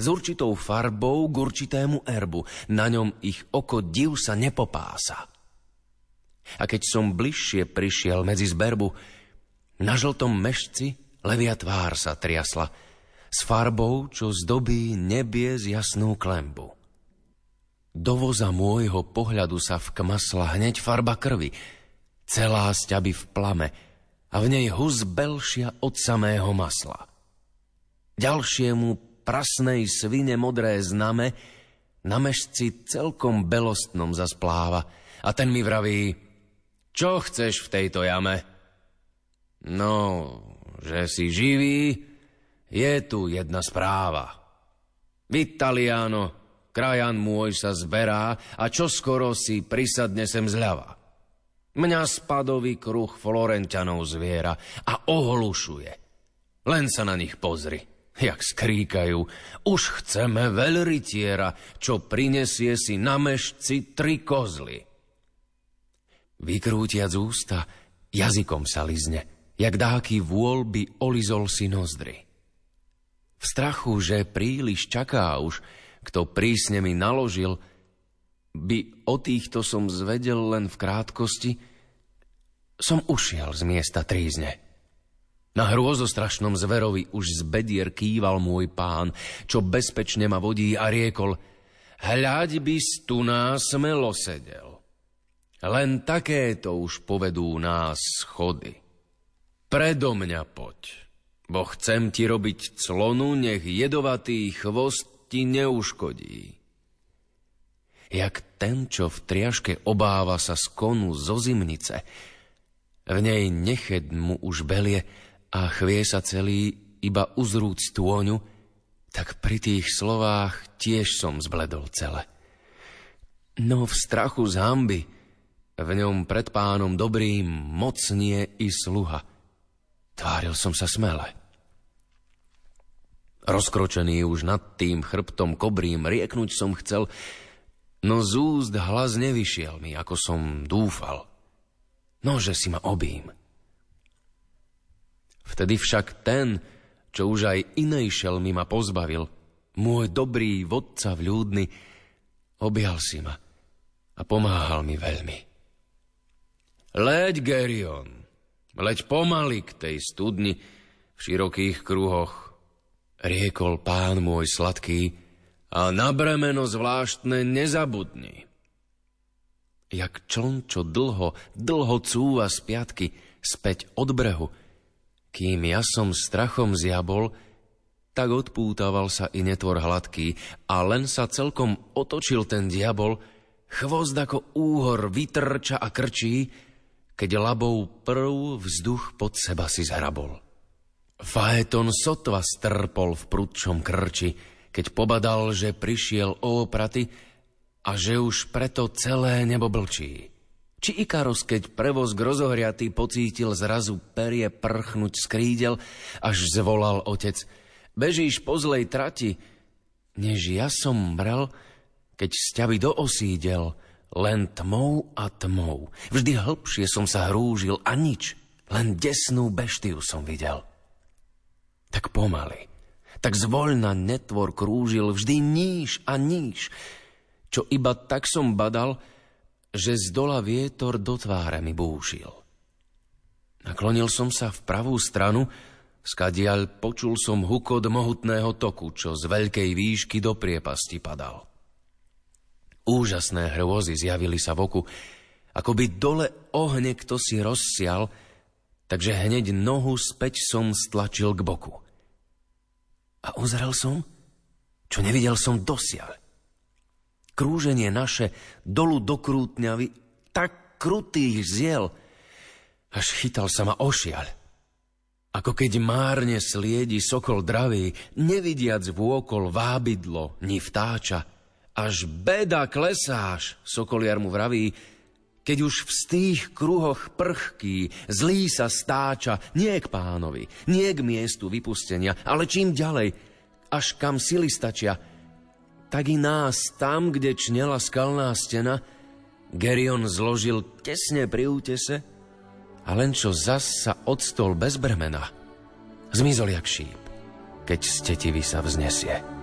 Speaker 4: S určitou farbou k určitému erbu, na ňom ich oko div sa nepopása. A keď som bližšie prišiel medzi zberbu, na žltom mešci levia tvár sa triasla, s farbou, čo zdobí nebie z jasnú klembu. Do voza môjho pohľadu sa vkmasla hneď farba krvi, celá sťaby v plame a v nej hus belšia od samého masla. Ďalšiemu prasnej svine modré zname na mešci celkom belostnom zaspláva a ten mi vraví, čo chceš v tejto jame? No, že si živý, je tu jedna správa. Vitaliano, krajan môj sa zberá a čo skoro si prisadne sem zľava. Mňa spadový kruh Florentianov zviera a ohlušuje. Len sa na nich pozri, jak skríkajú. Už chceme veľrytiera, čo prinesie si na mešci tri kozly. Vykrútiac ústa, jazykom sa lizne, jak dáky vôľ by olizol si nozdry. V strachu, že príliš čaká už, kto prísne mi naložil, by o týchto som zvedel len v krátkosti, som ušiel z miesta trízne. Na hrôzostrašnom zverovi už z bedier kýval môj pán, čo bezpečne ma vodí a riekol, hľaď by tu nás smelo sedel. Len takéto už povedú nás schody. Predo mňa poď, bo chcem ti robiť clonu, nech jedovatý chvost ti neuškodí. Jak ten, čo v triaške obáva sa z konu zo zimnice, v nej neched mu už belie a chvie sa celý iba uzrúť stôňu, tak pri tých slovách tiež som zbledol celé. No v strachu z hamby, v ňom pred pánom dobrým mocnie i sluha. Tváril som sa smele. Rozkročený už nad tým chrbtom kobrým rieknúť som chcel, no z úst hlas nevyšiel mi, ako som dúfal. Nože si ma obím. Vtedy však ten, čo už aj inej šelmy ma pozbavil, môj dobrý vodca vľúdny, objal si ma a pomáhal mi veľmi. Leď, Gerion, leď pomaly k tej studni v širokých kruhoch, riekol pán môj sladký, a na bremeno zvláštne nezabudni. Jak čln, čo dlho, dlho cúva z piatky, späť od brehu, kým ja som strachom zjabol, tak odpútaval sa i netvor hladký a len sa celkom otočil ten diabol, chvost ako úhor vytrča a krčí, keď labou prv vzduch pod seba si zhrabol. Faeton sotva strpol v prudčom krči, keď pobadal, že prišiel o opraty a že už preto celé nebo blčí. Či Ikaros, keď prevoz rozohriatý pocítil zrazu perie prchnúť z krídel, až zvolal otec, bežíš po zlej trati, než ja som mrel, keď z ťavy do osídel, len tmou a tmou. Vždy hlbšie som sa hrúžil a nič, len desnú beštiu som videl. Tak pomaly, tak zvoľna netvor krúžil vždy níž a níž, čo iba tak som badal, že z dola vietor do tváre mi búšil. Naklonil som sa v pravú stranu, skadiaľ počul som hukot mohutného toku, čo z veľkej výšky do priepasti padal. Úžasné hrôzy zjavili sa v oku, ako by dole ohne kto si rozsial, takže hneď nohu späť som stlačil k boku. A uzrel som, čo nevidel som dosiaľ krúženie naše dolu do krútňavy tak krutých ziel, až chytal sa ma ošiaľ. Ako keď márne sliedi sokol dravý, nevidiac vôkol vábidlo, ni vtáča. Až beda klesáš, sokoliar mu vraví, keď už v stých kruhoch prchký, zlý sa stáča, nie k pánovi, nie k miestu vypustenia, ale čím ďalej, až kam sily stačia, tak i nás tam, kde čnela skalná stena, Gerion zložil tesne pri útese a len čo zas sa odstol bez bremena, zmizol jak šíp, keď z sa vznesie.